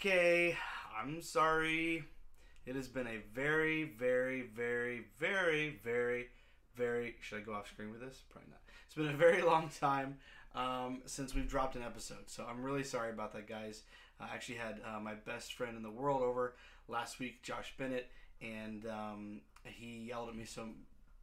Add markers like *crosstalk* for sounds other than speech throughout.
Okay, I'm sorry. It has been a very, very, very, very, very, very. Should I go off screen with this? Probably not. It's been a very *laughs* long time um, since we've dropped an episode, so I'm really sorry about that, guys. I actually had uh, my best friend in the world over last week, Josh Bennett, and um, he yelled at me so.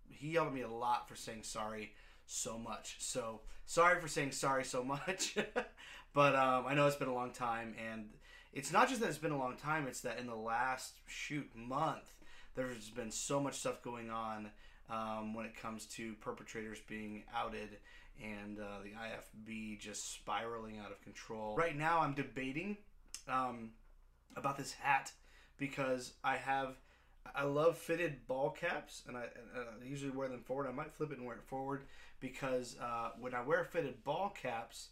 He yelled at me a lot for saying sorry so much. So sorry for saying sorry so much. *laughs* but um, I know it's been a long time, and it's not just that it's been a long time. It's that in the last shoot month, there's been so much stuff going on um, when it comes to perpetrators being outed and uh, the IFB just spiraling out of control. Right now, I'm debating um, about this hat because I have I love fitted ball caps, and I, and I usually wear them forward. I might flip it and wear it forward because uh, when I wear fitted ball caps,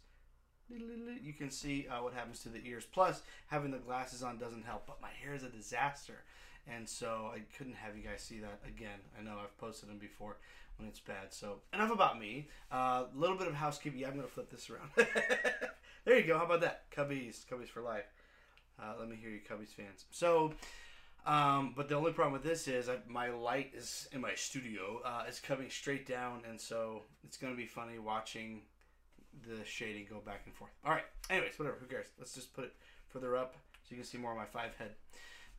you can see uh, what happens to the ears. Plus, having the glasses on doesn't help. But my hair is a disaster, and so I couldn't have you guys see that again. I know I've posted them before when it's bad. So enough about me. A uh, little bit of housekeeping. Yeah, I'm gonna flip this around. *laughs* there you go. How about that? Cubbies, Cubbies for life. Uh, let me hear you, Cubbies fans. So. Um, but the only problem with this is I, my light is in my studio uh, is coming straight down, and so it's going to be funny watching the shading go back and forth. All right. Anyways, whatever. Who cares? Let's just put it further up so you can see more of my five head.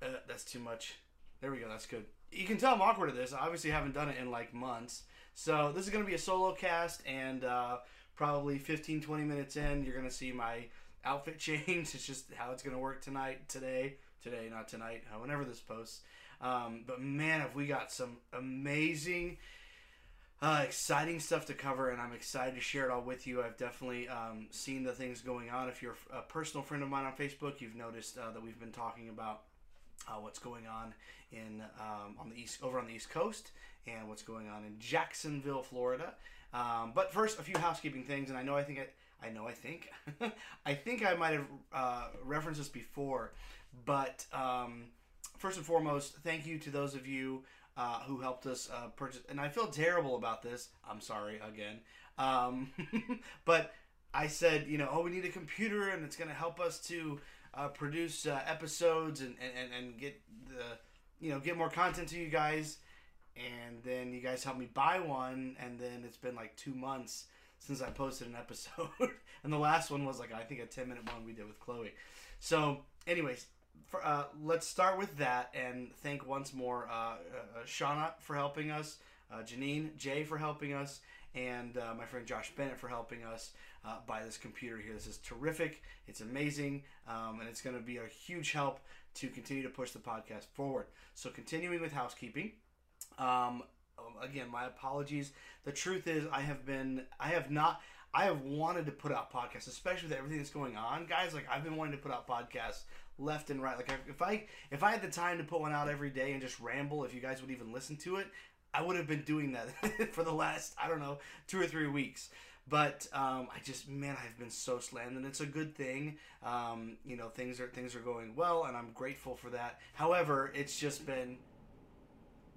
Uh, that's too much. There we go. That's good. You can tell I'm awkward at this. I obviously haven't done it in like months. So this is going to be a solo cast, and uh, probably 15, 20 minutes in, you're going to see my outfit *laughs* change. It's just how it's going to work tonight, today today, not tonight, whenever this posts. Um, but man, have we got some amazing, uh, exciting stuff to cover, and I'm excited to share it all with you. I've definitely um, seen the things going on. If you're a personal friend of mine on Facebook, you've noticed uh, that we've been talking about uh, what's going on in um, on the east over on the East Coast and what's going on in Jacksonville, Florida. Um, but first, a few housekeeping things, and I know I think I, I know I think *laughs* I think I might have uh, referenced this before, but um, first and foremost, thank you to those of you uh, who helped us uh, purchase. And I feel terrible about this. I'm sorry again. Um, *laughs* but I said, you know, oh, we need a computer and it's going to help us to uh, produce uh, episodes and, and, and get the, you know, get more content to you guys. And then you guys helped me buy one. And then it's been like two months since I posted an *laughs* episode. and the last one was like, I think a 10 minute one we did with Chloe. So, anyways, for, uh, let's start with that and thank once more uh, uh, Shauna for helping us, uh, Janine, Jay for helping us, and uh, my friend Josh Bennett for helping us buy this computer here. This is terrific. It's amazing, um, and it's going to be a huge help to continue to push the podcast forward. So, continuing with housekeeping. Um, again, my apologies. The truth is, I have been, I have not, I have wanted to put out podcasts, especially with everything that's going on, guys. Like I've been wanting to put out podcasts left and right. Like if I if I had the time to put one out every day and just ramble, if you guys would even listen to it, I would have been doing that *laughs* for the last I don't know two or three weeks. But um, I just man, I've been so slammed, and it's a good thing. Um, you know, things are things are going well, and I'm grateful for that. However, it's just been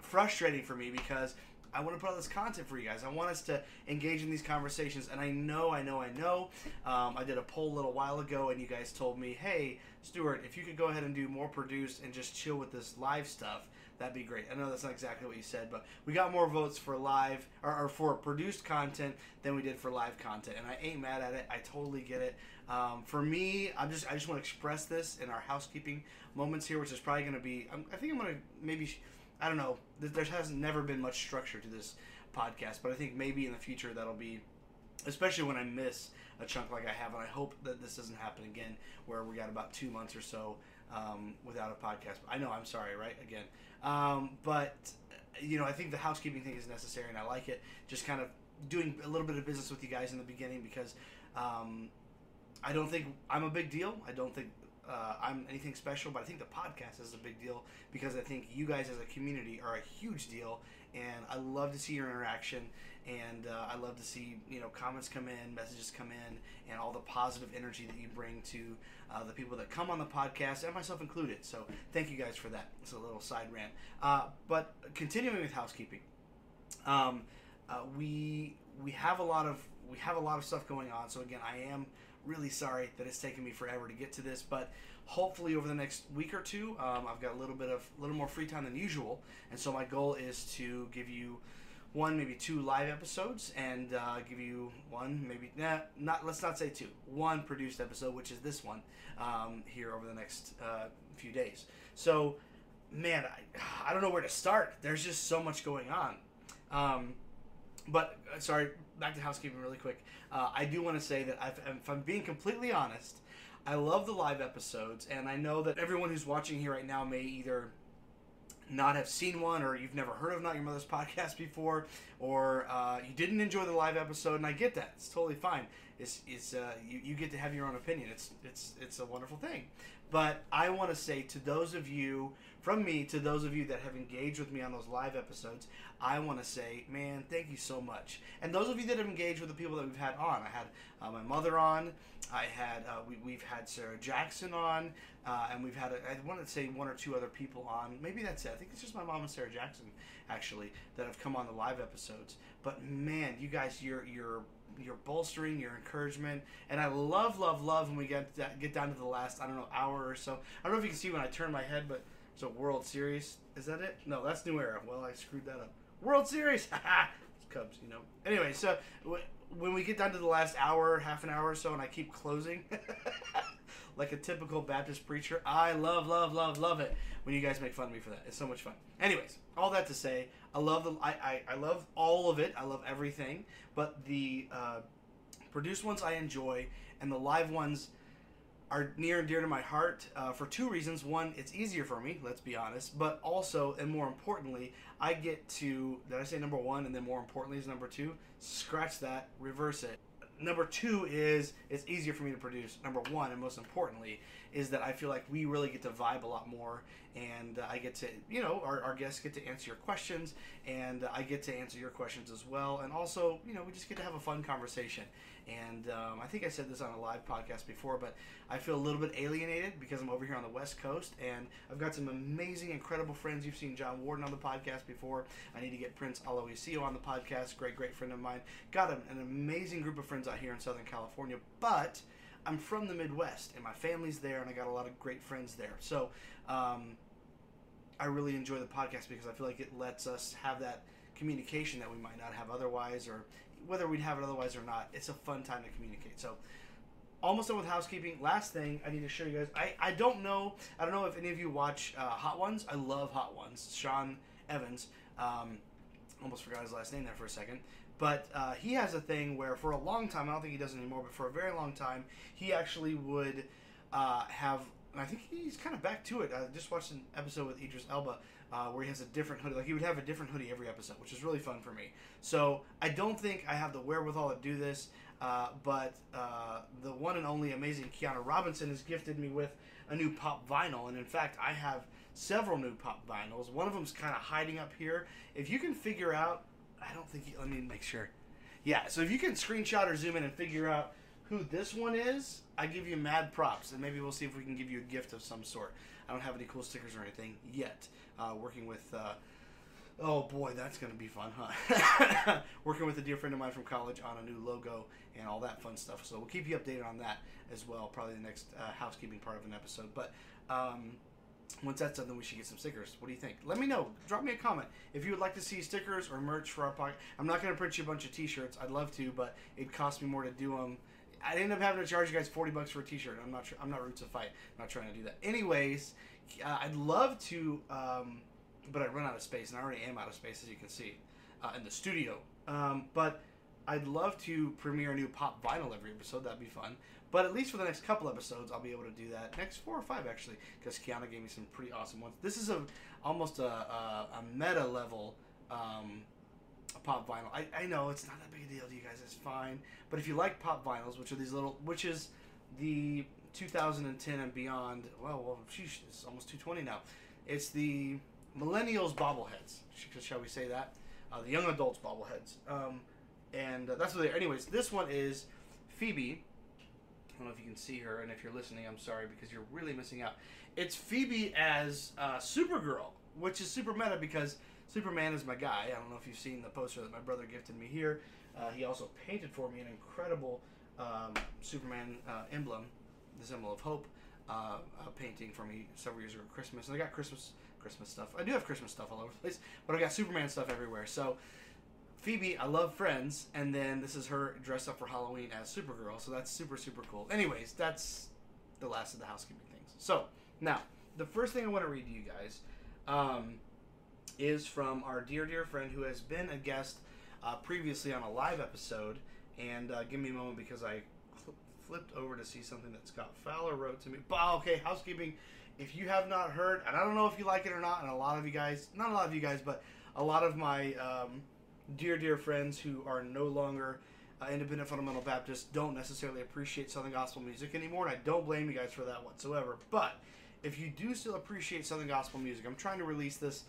frustrating for me because I want to put out this content for you guys. I want us to engage in these conversations. And I know, I know, I know. Um, I did a poll a little while ago, and you guys told me, hey, Stuart, if you could go ahead and do more produced and just chill with this live stuff, that'd be great. I know that's not exactly what you said, but we got more votes for live or, or for produced content than we did for live content, and I ain't mad at it. I totally get it. Um, for me, I'm just I just want to express this in our housekeeping moments here, which is probably going to be. I'm, I think I'm going to maybe I don't know. There has never been much structure to this podcast, but I think maybe in the future that'll be, especially when I miss a chunk like I have, and I hope that this doesn't happen again, where we got about two months or so um, without a podcast. I know I'm sorry, right? Again, um, but you know I think the housekeeping thing is necessary, and I like it. Just kind of doing a little bit of business with you guys in the beginning because um, I don't think I'm a big deal. I don't think uh, I'm anything special, but I think the podcast is a big deal because I think you guys as a community are a huge deal, and I love to see your interaction, and uh, I love to see you know comments come in, messages come in, and all the positive energy that you bring to uh, the people that come on the podcast, and myself included. So thank you guys for that. It's a little side rant, uh, but continuing with housekeeping, um, uh, we we have a lot of we have a lot of stuff going on. So again, I am really sorry that it's taken me forever to get to this, but hopefully over the next week or two, um, I've got a little bit of a little more free time than usual, and so my goal is to give you one, maybe two live episodes, and uh, give you one, maybe nah, not. Let's not say two. One produced episode, which is this one, um, here over the next uh, few days. So, man, I, I don't know where to start. There's just so much going on. Um, but uh, sorry, back to housekeeping really quick. Uh, I do want to say that I've, if I'm being completely honest, I love the live episodes, and I know that everyone who's watching here right now may either not have seen one or you've never heard of Not Your Mother's *laughs* podcast before or uh, you didn't enjoy the live episode and I get that. It's totally fine. It's, it's uh, you, you get to have your own opinion. It's it's it's a wonderful thing but I want to say to those of you from me to those of you that have engaged with me on those live episodes I want to say man thank you so much and those of you that have engaged with the people that we've had on I had uh, my mother on I had uh, we, we've had Sarah Jackson on uh, and we've had, a, I want to say one or two other people on. Maybe that's it. I think it's just my mom and Sarah Jackson, actually, that have come on the live episodes. But man, you guys, you're you're, your bolstering, your encouragement, and I love, love, love when we get get down to the last, I don't know, hour or so. I don't know if you can see when I turn my head, but it's a World Series. Is that it? No, that's New Era. Well, I screwed that up. World Series. *laughs* Cubs, you know. Anyway, so when we get down to the last hour, half an hour or so, and I keep closing. *laughs* like a typical Baptist preacher. I love, love, love, love it when you guys make fun of me for that. It's so much fun. Anyways, all that to say, I love the I, I, I love all of it. I love everything, but the uh, produced ones I enjoy, and the live ones are near and dear to my heart uh, for two reasons. One, it's easier for me, let's be honest, but also, and more importantly, I get to, did I say number one, and then more importantly is number two? Scratch that, reverse it number two is it's easier for me to produce. Number one, and most importantly, is that I feel like we really get to vibe a lot more, and uh, I get to, you know, our, our guests get to answer your questions, and uh, I get to answer your questions as well, and also, you know, we just get to have a fun conversation. And um, I think I said this on a live podcast before, but I feel a little bit alienated because I'm over here on the West Coast, and I've got some amazing, incredible friends. You've seen John Warden on the podcast before. I need to get Prince Aloisio on the podcast. Great, great friend of mine. Got an, an amazing group of friends out here in Southern California, but I'm from the Midwest, and my family's there, and I got a lot of great friends there. So um, I really enjoy the podcast because I feel like it lets us have that communication that we might not have otherwise, or whether we'd have it otherwise or not, it's a fun time to communicate. So, almost done with housekeeping. Last thing I need to show you guys. I, I don't know. I don't know if any of you watch uh, Hot Ones. I love Hot Ones. Sean Evans. Um, almost forgot his last name there for a second. But uh, he has a thing where, for a long time, I don't think he does anymore, but for a very long time, he actually would uh, have. And I think he's kind of back to it. I just watched an episode with Idris Elba uh, where he has a different hoodie. Like he would have a different hoodie every episode, which is really fun for me. So I don't think I have the wherewithal to do this, uh, but uh, the one and only amazing Kiana Robinson has gifted me with a new pop vinyl, and in fact, I have several new pop vinyls. One of them's kind of hiding up here. If you can figure out, I don't think. let me make sure. Yeah, so if you can screenshot or zoom in and figure out who this one is, I give you mad props, and maybe we'll see if we can give you a gift of some sort. I don't have any cool stickers or anything yet. Uh, working with, uh, oh boy, that's going to be fun, huh? *laughs* working with a dear friend of mine from college on a new logo and all that fun stuff. So we'll keep you updated on that as well, probably the next uh, housekeeping part of an episode. But um, once that's done, then we should get some stickers. What do you think? Let me know. Drop me a comment if you would like to see stickers or merch for our podcast. I'm not going to print you a bunch of T-shirts. I'd love to, but it costs me more to do them. I end up having to charge you guys forty bucks for a T-shirt. I'm not. I'm not Roots of Fight. I'm not trying to do that. Anyways, uh, I'd love to, um, but I run out of space, and I already am out of space, as you can see, uh, in the studio. Um, but I'd love to premiere a new pop vinyl every episode. That'd be fun. But at least for the next couple episodes, I'll be able to do that. Next four or five, actually, because Kiana gave me some pretty awesome ones. This is a almost a, a, a meta level um, pop vinyl. I, I know it's not that big a deal to you guys. It's fine. But if you like pop vinyls, which are these little, which is the 2010 and beyond. Well, well, sheesh, it's almost 220 now. It's the millennials bobbleheads. Shall we say that? Uh, the young adults bobbleheads. Um, and uh, that's what they are. Anyways, this one is Phoebe. I don't know if you can see her, and if you're listening, I'm sorry because you're really missing out. It's Phoebe as uh, Supergirl, which is super meta because Superman is my guy. I don't know if you've seen the poster that my brother gifted me here. Uh, he also painted for me an incredible um, Superman uh, emblem, the symbol of hope, uh, a painting for me several years ago Christmas. And I got Christmas Christmas stuff. I do have Christmas stuff all over the place, but I got Superman stuff everywhere. So Phoebe, I love Friends, and then this is her dressed up for Halloween as Supergirl. So that's super super cool. Anyways, that's the last of the housekeeping things. So now the first thing I want to read to you guys um, is from our dear dear friend who has been a guest uh, previously on a live episode. And uh, give me a moment because I flipped over to see something that Scott Fowler wrote to me. But okay, housekeeping. If you have not heard, and I don't know if you like it or not, and a lot of you guys, not a lot of you guys, but a lot of my um, dear, dear friends who are no longer uh, independent fundamental Baptists don't necessarily appreciate Southern gospel music anymore, and I don't blame you guys for that whatsoever. But if you do still appreciate Southern gospel music, I'm trying to release this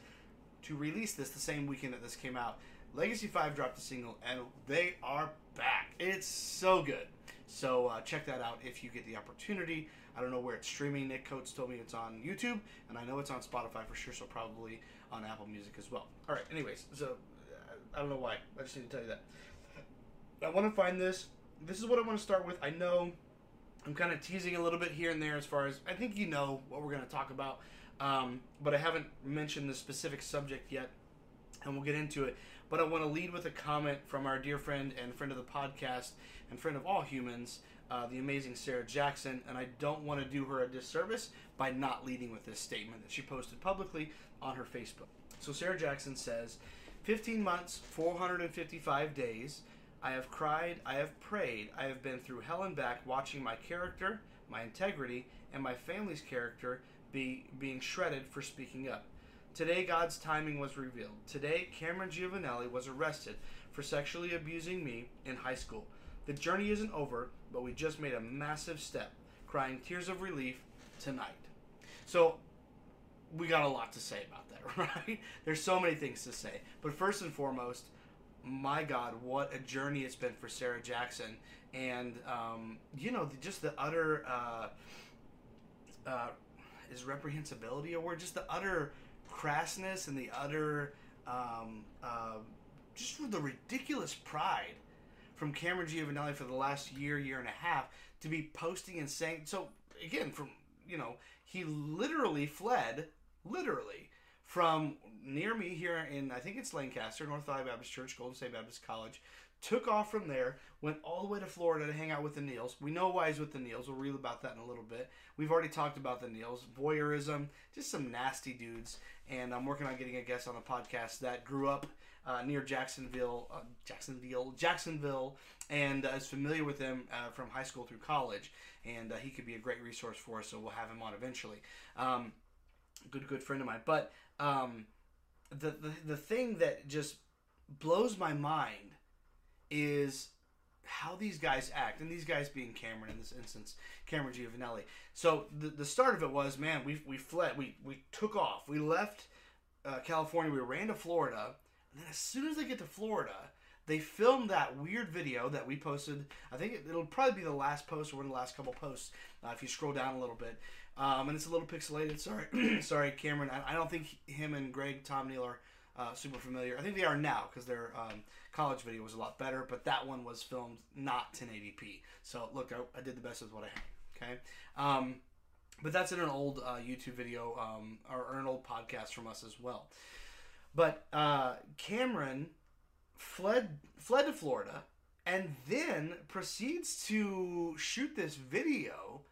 to release this the same weekend that this came out. Legacy Five dropped a single, and they are back. It's so good. So uh, check that out if you get the opportunity. I don't know where it's streaming. Nick Coates told me it's on YouTube, and I know it's on Spotify for sure. So probably on Apple Music as well. All right. Anyways, so I don't know why. I just need to tell you that. I want to find this. This is what I want to start with. I know I'm kind of teasing a little bit here and there as far as I think you know what we're going to talk about, um, but I haven't mentioned the specific subject yet, and we'll get into it. But I want to lead with a comment from our dear friend and friend of the podcast and friend of all humans, uh, the amazing Sarah Jackson. And I don't want to do her a disservice by not leading with this statement that she posted publicly on her Facebook. So Sarah Jackson says, 15 months, 455 days. I have cried, I have prayed, I have been through hell and back watching my character, my integrity, and my family's character be being shredded for speaking up. Today, God's timing was revealed. Today, Cameron Giovanelli was arrested for sexually abusing me in high school. The journey isn't over, but we just made a massive step, crying tears of relief tonight. So, we got a lot to say about that, *laughs* right? There's so many things to say. But first and foremost, my God, what a journey it's been for Sarah Jackson. And, um, you know, just the utter, uh, uh, is reprehensibility a word? Just the utter crassness and the utter, um, uh, just the ridiculous pride from Cameron Giovanelli for the last year, year and a half to be posting and saying. So, again, from, you know, he literally fled, literally, from near me here in I think it's Lancaster, North Valley Baptist Church, Golden State Baptist College. Took off from there, went all the way to Florida to hang out with the Neils. We know why he's with the Neils. We'll read about that in a little bit. We've already talked about the Neils, voyeurism, just some nasty dudes. And I'm working on getting a guest on the podcast that grew up uh, near Jacksonville, uh, Jacksonville, Jacksonville, and uh, is familiar with them uh, from high school through college. And uh, he could be a great resource for us. So we'll have him on eventually. Um, good, good friend of mine. But um, the, the the thing that just blows my mind is how these guys act, and these guys being Cameron in this instance, Cameron Giovanelli. So the, the start of it was, man, we we fled, we we took off, we left uh, California, we ran to Florida, and then as soon as they get to Florida, they filmed that weird video that we posted. I think it, will probably be the last post or one of the last couple posts uh, if you scroll down a little bit. Um, and it's a little pixelated. Sorry, *clears throat* sorry, Cameron. I, I, don't think him and Greg Tom Neal are uh, super familiar. I think they are now because their um, college video was a lot better, but that one was filmed not 1080p. So look, I, I did the best with what I had. Okay. Um, but that's in an old uh, YouTube video um, or, an old podcast from us as well. But uh, Cameron fled fled to Florida and then proceeds to shoot this video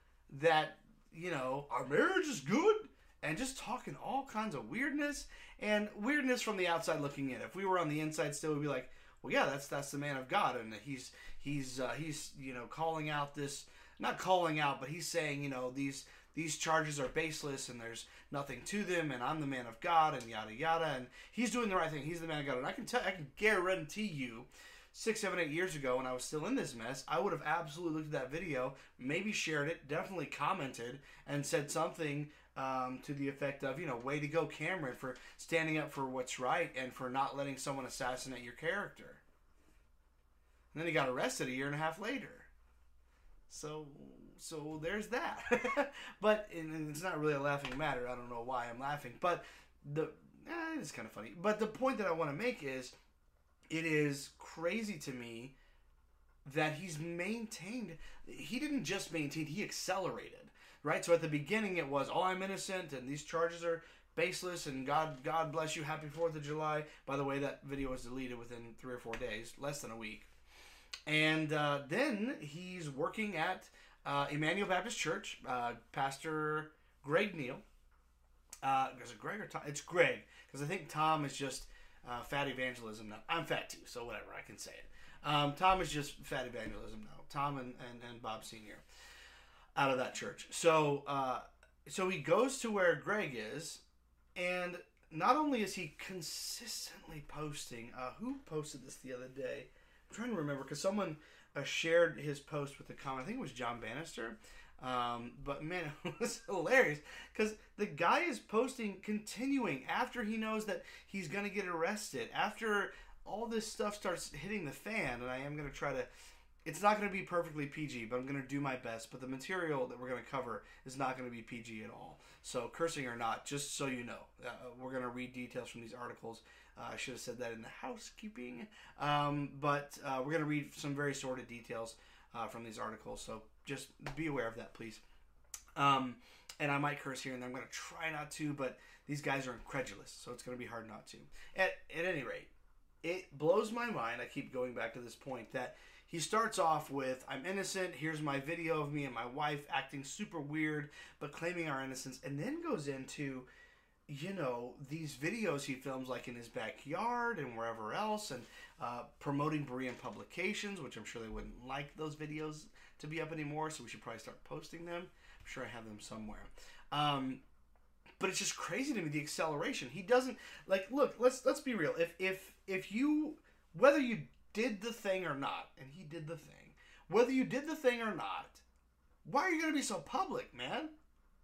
that you know our marriage is good and just talking all kinds of weirdness and weirdness from the outside looking in. If we were on the inside still, we'd be like, well, yeah, that's that's the man of God, and he's he's uh, he's you know calling out this not calling out, but he's saying you know these these charges are baseless and there's nothing to them, and I'm the man of God, and yada yada, and he's doing the right thing. He's the man of God, and I can tell, I can guarantee you. Six, seven, eight years ago, when I was still in this mess, I would have absolutely looked at that video, maybe shared it, definitely commented, and said something um, to the effect of, you know, way to go, Cameron, for standing up for what's right and for not letting someone assassinate your character. And then he got arrested a year and a half later. So, so there's that. *laughs* but and it's not really a laughing matter. I don't know why I'm laughing, but the eh, it's kind of funny. But the point that I want to make is, it is crazy to me that he's maintained. He didn't just maintain; he accelerated. Right. So at the beginning, it was, "Oh, I'm innocent, and these charges are baseless, and God, God bless you, Happy Fourth of July." By the way, that video was deleted within three or four days, less than a week. And uh, then he's working at uh, Emmanuel Baptist Church, uh, Pastor Greg Neal. Uh, is it Greg or Tom? It's Greg, because I think Tom is just uh, fat evangelism now. I'm fat too, so whatever, I can say it. Um, Tom is just fat evangelism now. Tom and, and, and Bob Senior out of that church. So uh, so he goes to where Greg is, and not only is he consistently posting. Uh, who posted this the other day? I'm trying to remember because someone uh, shared his post with a comment. I think it was John Bannister. Um, but man, *laughs* it was hilarious because the guy is posting, continuing after he knows that he's going to get arrested, after all this stuff starts hitting the fan, and I am going to try to. It's not going to be perfectly PG, but I'm going to do my best. But the material that we're going to cover is not going to be PG at all. So, cursing or not, just so you know, uh, we're going to read details from these articles. Uh, I should have said that in the housekeeping. Um, but uh, we're going to read some very sordid details uh, from these articles. So, just be aware of that, please. Um, and I might curse here and. I'm going to try not to, but these guys are incredulous, so it's going to be hard not to. At, at any rate, it blows my mind. I keep going back to this point that he starts off with I'm innocent, here's my video of me and my wife acting super weird, but claiming our innocence, and then goes into, you know, these videos he films like in his backyard and wherever else, and uh, promoting Berean publications, which I'm sure they wouldn't like those videos to be up anymore, so we should probably start posting them. I'm sure I have them somewhere. Um, but it's just crazy to me the acceleration. He doesn't like look, let's let's be real. If if if you whether you did the thing or not, and he did the thing, whether you did the thing or not, why are you to be so public, man?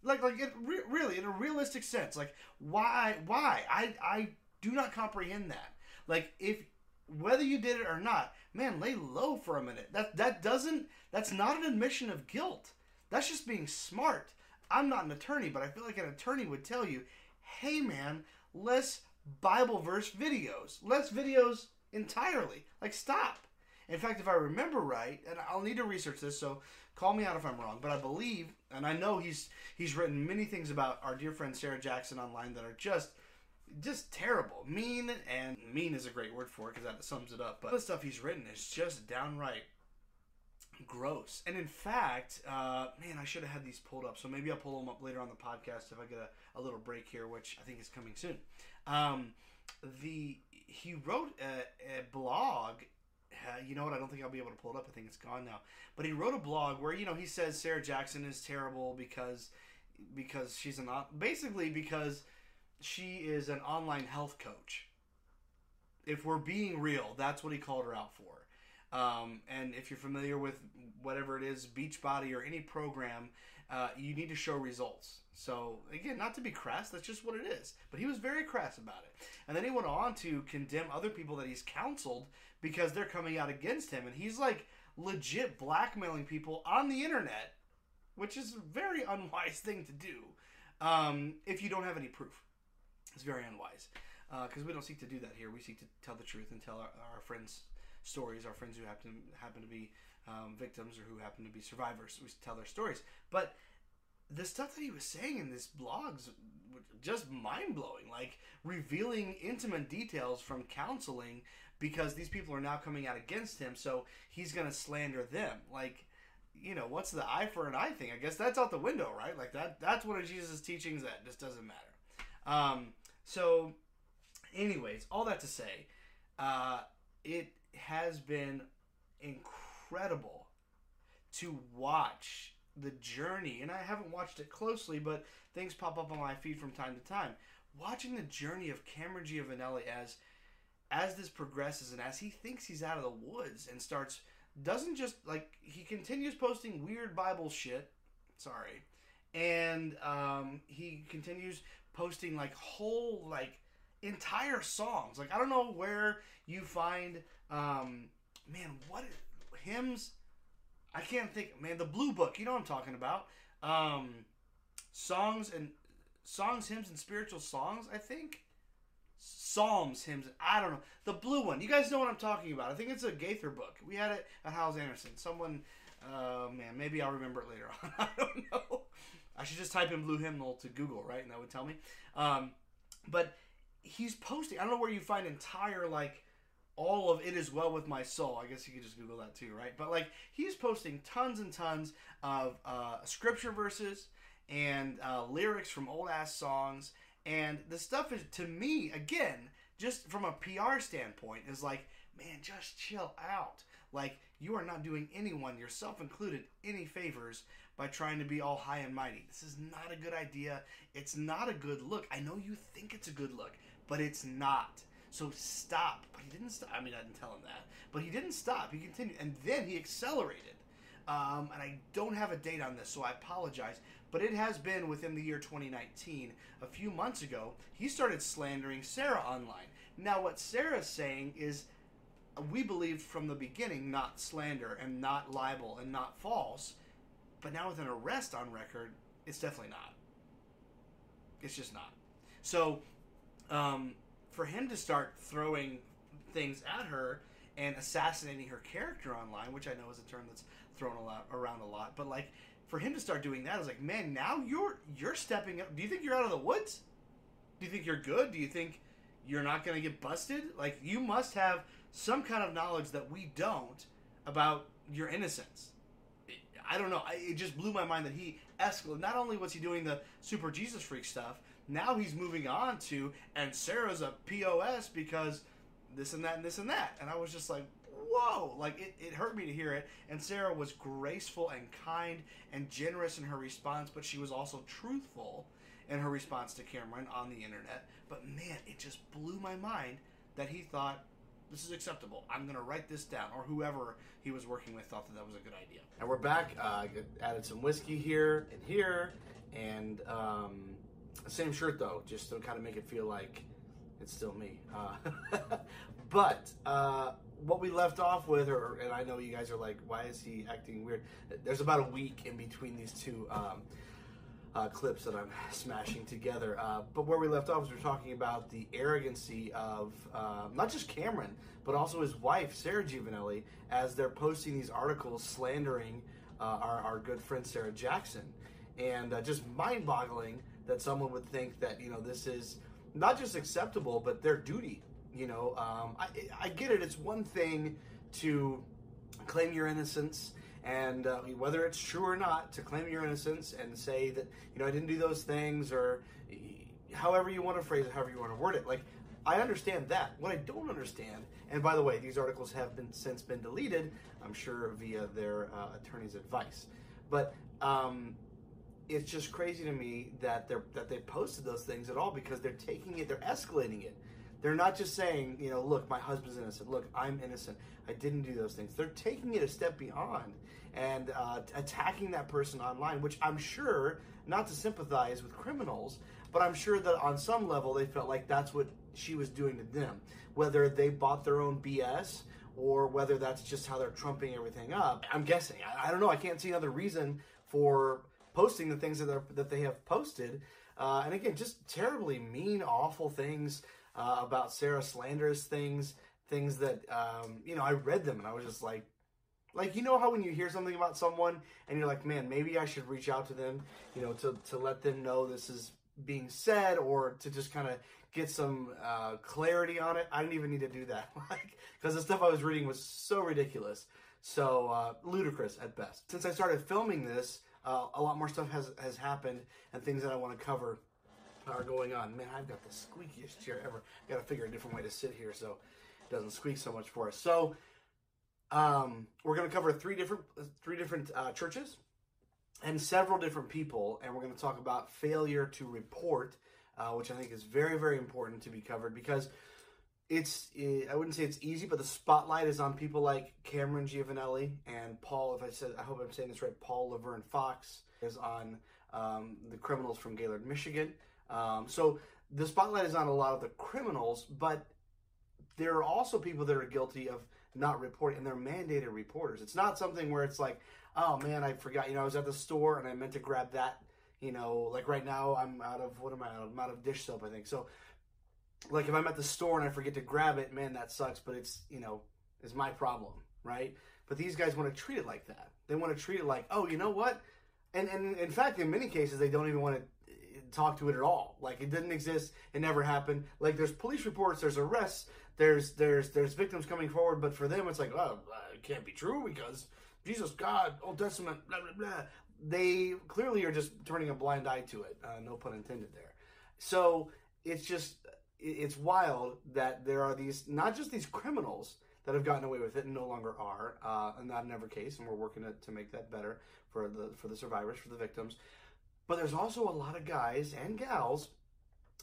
Like like it re- really in a realistic sense, like why why? I I do not comprehend that. Like if whether you did it or not, man, lay low for a minute. That that doesn't that's not an admission of guilt. That's just being smart. I'm not an attorney, but I feel like an attorney would tell you, "Hey man, less Bible verse videos. Less videos entirely. Like stop." In fact, if I remember right, and I'll need to research this, so call me out if I'm wrong, but I believe and I know he's he's written many things about our dear friend Sarah Jackson online that are just just terrible, mean, and mean is a great word for it because that sums it up. But the stuff he's written is just downright gross. And in fact, uh, man, I should have had these pulled up. So maybe I'll pull them up later on the podcast if I get a, a little break here, which I think is coming soon. Um, the he wrote a, a blog. Uh, you know what? I don't think I'll be able to pull it up. I think it's gone now. But he wrote a blog where you know he says Sarah Jackson is terrible because because she's an basically because she is an online health coach. If we're being real, that's what he called her out for. Um, and if you're familiar with whatever it is, Beachbody or any program, uh, you need to show results. So again, not to be crass, that's just what it is. But he was very crass about it. And then he went on to condemn other people that he's counseled because they're coming out against him. And he's like legit blackmailing people on the internet, which is a very *laughs* unwise thing to do um, if you don't have any proof. It's very unwise because uh, we don't seek to do that here. We seek to tell the truth and tell our, our friends stories, our friends who happen happen to be um, victims or who happen to be survivors. We tell their stories, but the stuff that he was saying in this blogs just mind blowing, like revealing intimate details from counseling because these people are now coming out against him, so he's gonna slander them. Like, you know, what's the eye for an eye thing? I guess that's out the window, right? Like that that's one of Jesus' teachings that just doesn't matter. Um, so, anyways, all that to say, uh, it has been incredible to watch the journey, and I haven't watched it closely, but things pop up on my feed from time to time. Watching the journey of Cameron Giovanelli as as this progresses and as he thinks he's out of the woods and starts doesn't just like he continues posting weird Bible shit. Sorry, and um, he continues posting like whole like entire songs. Like I don't know where you find um man what hymns I can't think man the blue book, you know what I'm talking about. Um songs and songs, hymns and spiritual songs, I think. psalms, hymns. I don't know the blue one. You guys know what I'm talking about. I think it's a Gaither book. We had it at Hyles Anderson. Someone, uh, man, maybe I'll remember it later *laughs* on. I don't know. I should just type in blue hymnal to Google, right, and that would tell me. Um, but he's posting. I don't know where you find entire like all of it is well with my soul. I guess you could just Google that too, right? But like he's posting tons and tons of uh, scripture verses and uh, lyrics from old ass songs, and the stuff is to me again, just from a PR standpoint, is like, man, just chill out. Like you are not doing anyone, yourself included, any favors by trying to be all high and mighty. This is not a good idea. It's not a good look. I know you think it's a good look, but it's not. So stop. But he didn't stop. I mean, I didn't tell him that. But he didn't stop. He continued. And then he accelerated. Um, and I don't have a date on this, so I apologize. But it has been within the year 2019. A few months ago, he started slandering Sarah online. Now, what Sarah's saying is we believed from the beginning not slander and not libel and not false. But now with an arrest on record, it's definitely not. It's just not. So, um, for him to start throwing things at her and assassinating her character online, which I know is a term that's thrown a lot around a lot, but like for him to start doing that, I was like, man, now you're you're stepping up. Do you think you're out of the woods? Do you think you're good? Do you think you're not going to get busted? Like you must have some kind of knowledge that we don't about your innocence. I don't know. It just blew my mind that he escalated. Not only was he doing the super Jesus freak stuff, now he's moving on to, and Sarah's a POS because this and that and this and that. And I was just like, whoa. Like, it, it hurt me to hear it. And Sarah was graceful and kind and generous in her response, but she was also truthful in her response to Cameron on the internet. But man, it just blew my mind that he thought this is acceptable. I'm going to write this down. Or whoever he was working with thought that that was a good idea. And we're back. Uh, added some whiskey here and here. And um, same shirt though, just to kind of make it feel like it's still me. Uh, *laughs* but uh, what we left off with, or and I know you guys are like, why is he acting weird? There's about a week in between these two um, uh, clips that I'm smashing together. Uh, but where we left off is we are talking about the arrogancy of uh, not just Cameron, but also his wife Sarah Giovanelli, as they're posting these articles slandering uh, our, our good friend Sarah Jackson, and just mind-boggling that someone would think that you know this is not just acceptable but their duty you know? Um, I, I get it. It's one thing to claim your innocence and uh, whether it's true or not to claim your innocence and say that you know i didn't do those things or however you want to phrase it however you want to word it. Like i understand that. What i don't understand and by the way these articles have been since been deleted i'm sure via their uh, attorney's advice. But um, it's just crazy to me that they're that they posted those things at all because they're taking it, they're escalating it. They're not just saying, you know, look, my husband's innocent. Look, I'm innocent. I didn't do those things. They're taking it a step beyond and uh, attacking that person online, which I'm sure, not to sympathize with criminals, but I'm sure that on some level they felt like that's what she was doing to them. Whether they bought their own BS or whether that's just how they're trumping everything up. I'm guessing. I, I don't know. I can't see another reason for posting the things that, are, that they have posted. Uh, and again, just terribly mean, awful things uh, about Sarah slanderous things, things that, um, you know, I read them and I was just like, like, you know how when you hear something about someone and you're like, man, maybe I should reach out to them, you know, to, to let them know this is being said or to just kind of get some uh, clarity on it. I didn't even need to do that. *laughs* like, because the stuff I was reading was so ridiculous. So uh, ludicrous at best. Since I started filming this, uh, a lot more stuff has has happened and things that I want to cover are going on. Man, I've got the squeakiest chair ever. I Got to figure a different way to sit here so it doesn't squeak so much for us. So um, we're going to cover three different three different uh, churches and several different people, and we're going to talk about failure to report, uh, which I think is very very important to be covered because it's eh, I wouldn't say it's easy, but the spotlight is on people like Cameron Giovanelli and Paul. If I said, I hope I'm saying this right, Paul Laverne Fox is on um, the criminals from Gaylord, Michigan. Um, so the spotlight is on a lot of the criminals, but there are also people that are guilty of not reporting, and they're mandated reporters. It's not something where it's like, oh man, I forgot. You know, I was at the store and I meant to grab that. You know, like right now I'm out of what am I out of? I'm out of dish soap, I think. So like if I'm at the store and I forget to grab it, man, that sucks. But it's you know, it's my problem, right? But these guys want to treat it like that. They want to treat it like, oh, you know what? And and in fact, in many cases, they don't even want to talk to it at all. Like it didn't exist. It never happened. Like there's police reports, there's arrests, there's there's there's victims coming forward, but for them, it's like, oh, it can't be true because Jesus, God, Old Testament, blah blah blah. They clearly are just turning a blind eye to it. Uh, no pun intended there. So it's just it's wild that there are these not just these criminals that have gotten away with it and no longer are, uh, and that never case, and we're working to, to make that better for the for the survivors, for the victims. But there's also a lot of guys and gals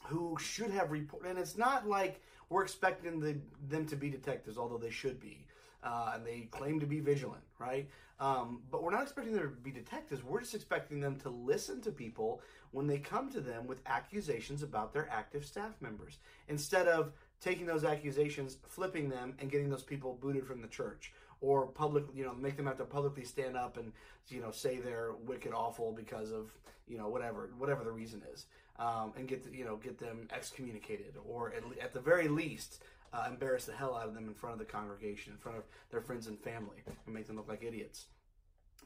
who should have reported, and it's not like we're expecting the, them to be detectives, although they should be. Uh, and they claim to be vigilant, right? Um, but we're not expecting them to be detectives. We're just expecting them to listen to people when they come to them with accusations about their active staff members instead of taking those accusations, flipping them, and getting those people booted from the church or public, you know, make them have to publicly stand up and you know say they're wicked, awful because of you know whatever whatever the reason is, um, and get the, you know get them excommunicated or at, at the very least uh, embarrass the hell out of them in front of the congregation, in front of their friends and family, and make them look like idiots.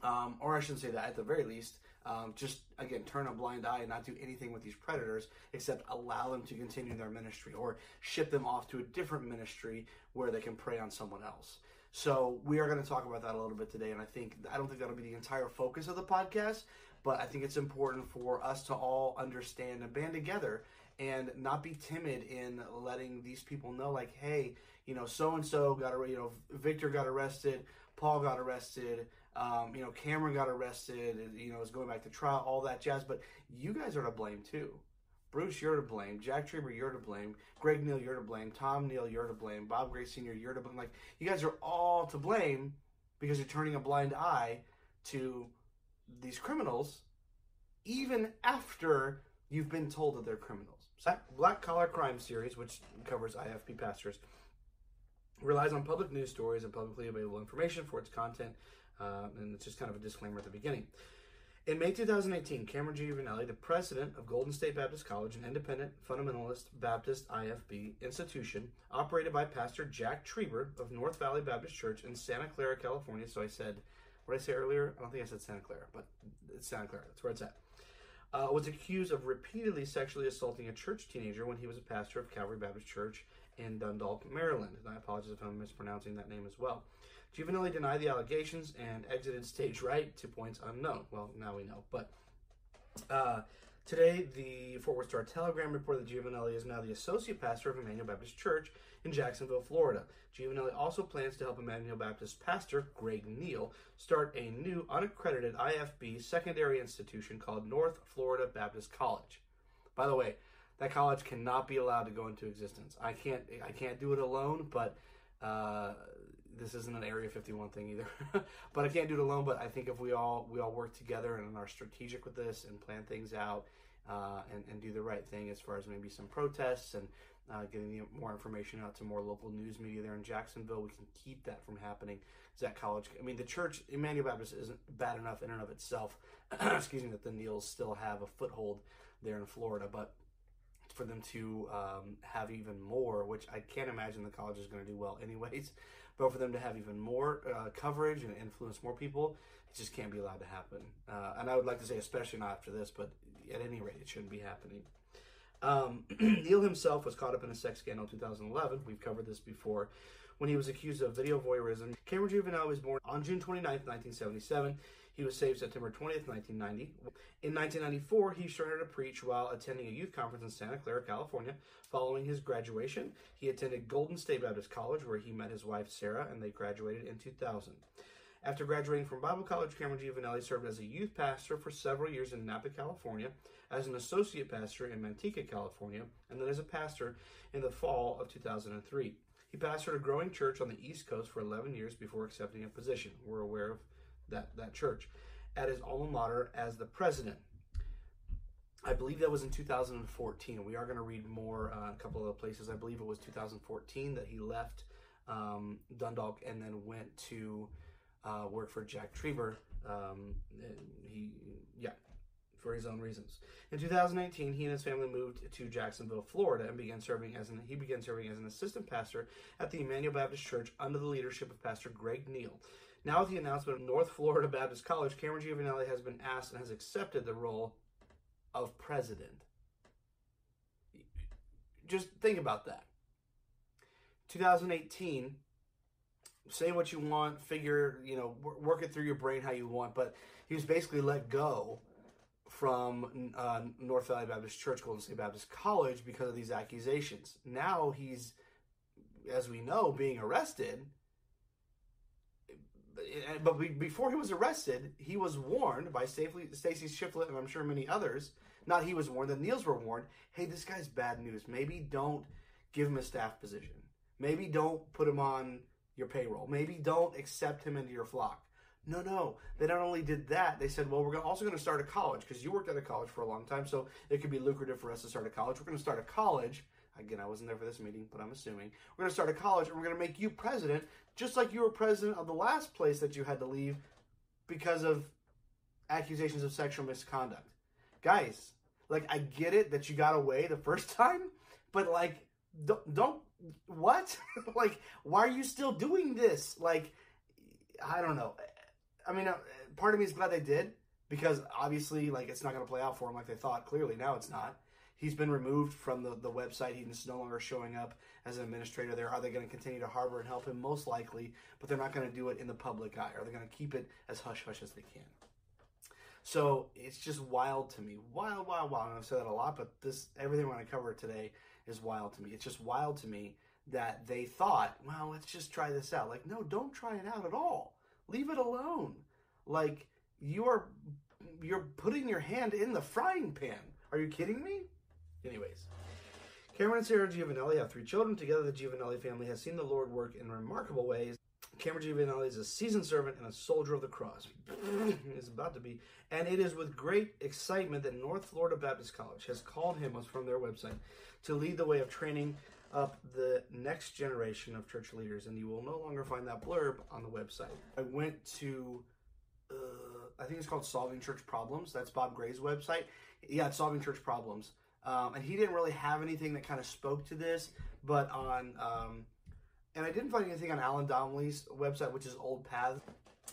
Um, or I shouldn't say that. At the very least, um, just again turn a blind eye and not do anything with these predators except allow them to continue their ministry or ship them off to a different ministry where they can prey on someone else. So we are going to talk about that a little bit today, and I think I don't think that'll be the entire focus of the podcast, but I think it's important for us to all understand and band together and not be timid in letting these people know, like, hey, you know, so and so got arrested, you know, Victor got arrested, Paul got arrested, um, you know, Cameron got arrested, you know, is going back to trial, all that jazz, but you guys are to blame too. Bruce, you're to blame. Jack Trieber, you're to blame. Greg Neal, you're to blame. Tom Neal, you're to blame. Bob Gray Sr., you're to blame. Like, you guys are all to blame because you're turning a blind eye to these criminals even after you've been told that they're criminals. Black Collar Crime Series, which covers IFB pastors, relies on public news stories and publicly available information for its content, uh, and it's just kind of a disclaimer at the beginning. In May 2018, Cameron Giovanelli, the president of Golden State Baptist College, an independent fundamentalist Baptist IFB institution operated by Pastor Jack Trieber of North Valley Baptist Church in Santa Clara, California. So I said, what I say earlier? I don't think I said Santa Clara, but it's Santa Clara. That's where it's at. Uh, was accused of repeatedly sexually assaulting a church teenager when he was a pastor of Calvary Baptist Church in Dundalk, Maryland. And I apologize if I'm mispronouncing that name as well. Giovanelli denied the allegations and exited stage right to points unknown. Well, now we know. But uh, today, the Fort Worth Star Telegram reported that Giovanelli is now the associate pastor of Emmanuel Baptist Church in Jacksonville, Florida. Giovanelli also plans to help Emmanuel Baptist pastor Greg Neal start a new unaccredited IFB secondary institution called North Florida Baptist College. By the way, that college cannot be allowed to go into existence. I can't I can't do it alone, but uh, this isn't an Area 51 thing either. *laughs* but I can't do it alone. But I think if we all we all work together and are strategic with this and plan things out uh, and and do the right thing as far as maybe some protests and uh, getting more information out to more local news media there in Jacksonville, we can keep that from happening. Is that college? I mean, the church Emmanuel Baptist isn't bad enough in and of itself. *clears throat* excuse me, that the Neals still have a foothold there in Florida, but for them to um, have even more, which I can't imagine the college is going to do well anyways. *laughs* But for them to have even more uh, coverage and influence more people, it just can't be allowed to happen. Uh, and I would like to say, especially not after this, but at any rate, it shouldn't be happening. Um, *clears throat* Neal himself was caught up in a sex scandal in 2011. We've covered this before. When he was accused of video voyeurism, Cameron Giovanelli was born on June 29, 1977. He was saved September 20th, 1990. In 1994, he started to preach while attending a youth conference in Santa Clara, California. Following his graduation, he attended Golden State Baptist College, where he met his wife Sarah, and they graduated in 2000. After graduating from Bible College, Cameron Giovanelli served as a youth pastor for several years in Napa, California, as an associate pastor in Manteca, California, and then as a pastor in the fall of 2003. He pastored a growing church on the East Coast for 11 years before accepting a position. We're aware of that, that church at his alma mater as the president. I believe that was in 2014. We are going to read more uh, a couple of places. I believe it was 2014 that he left um, Dundalk and then went to uh, work for Jack Trieber. Um, he, for his own reasons. In 2018, he and his family moved to Jacksonville, Florida, and began serving as an he began serving as an assistant pastor at the Emmanuel Baptist Church under the leadership of Pastor Greg Neal. Now, with the announcement of North Florida Baptist College, Cameron Giovanelli has been asked and has accepted the role of president. Just think about that. 2018, say what you want, figure, you know, work it through your brain how you want, but he was basically let go from uh, North Valley Baptist Church, Golden State Baptist College because of these accusations. Now he's, as we know, being arrested. But before he was arrested, he was warned by Stacy Shiflett and I'm sure many others. Not he was warned, the Neals were warned. Hey, this guy's bad news. Maybe don't give him a staff position. Maybe don't put him on your payroll. Maybe don't accept him into your flock. No, no. They not only did that, they said, well, we're also going to start a college because you worked at a college for a long time, so it could be lucrative for us to start a college. We're going to start a college. Again, I wasn't there for this meeting, but I'm assuming. We're going to start a college and we're going to make you president, just like you were president of the last place that you had to leave because of accusations of sexual misconduct. Guys, like, I get it that you got away the first *laughs* time, but like, don't, don't what? *laughs* like, why are you still doing this? Like, I don't know. I mean, uh, part of me is glad they did because obviously, like, it's not going to play out for him like they thought. Clearly, now it's not. He's been removed from the, the website. He's no longer showing up as an administrator there. Are they going to continue to harbor and help him? Most likely, but they're not going to do it in the public eye. Are they going to keep it as hush hush as they can? So it's just wild to me. Wild, wild, wild. And I've said that a lot, but this everything we're going to cover today is wild to me. It's just wild to me that they thought, well, let's just try this out. Like, no, don't try it out at all. Leave it alone. Like you are you're putting your hand in the frying pan. Are you kidding me? Anyways, Cameron and Sarah Giovanelli have three children. Together, the Giovanelli family has seen the Lord work in remarkable ways. Cameron Giovanelli is a seasoned servant and a soldier of the cross. *laughs* is about to be, and it is with great excitement that North Florida Baptist College has called him, from their website, to lead the way of training up the next generation of church leaders, and you will no longer find that blurb on the website. I went to, uh, I think it's called Solving Church Problems. That's Bob Gray's website. Yeah, it's Solving Church Problems. Um, and he didn't really have anything that kind of spoke to this, but on, um, and I didn't find anything on Alan Donnelly's website, which is Old Path.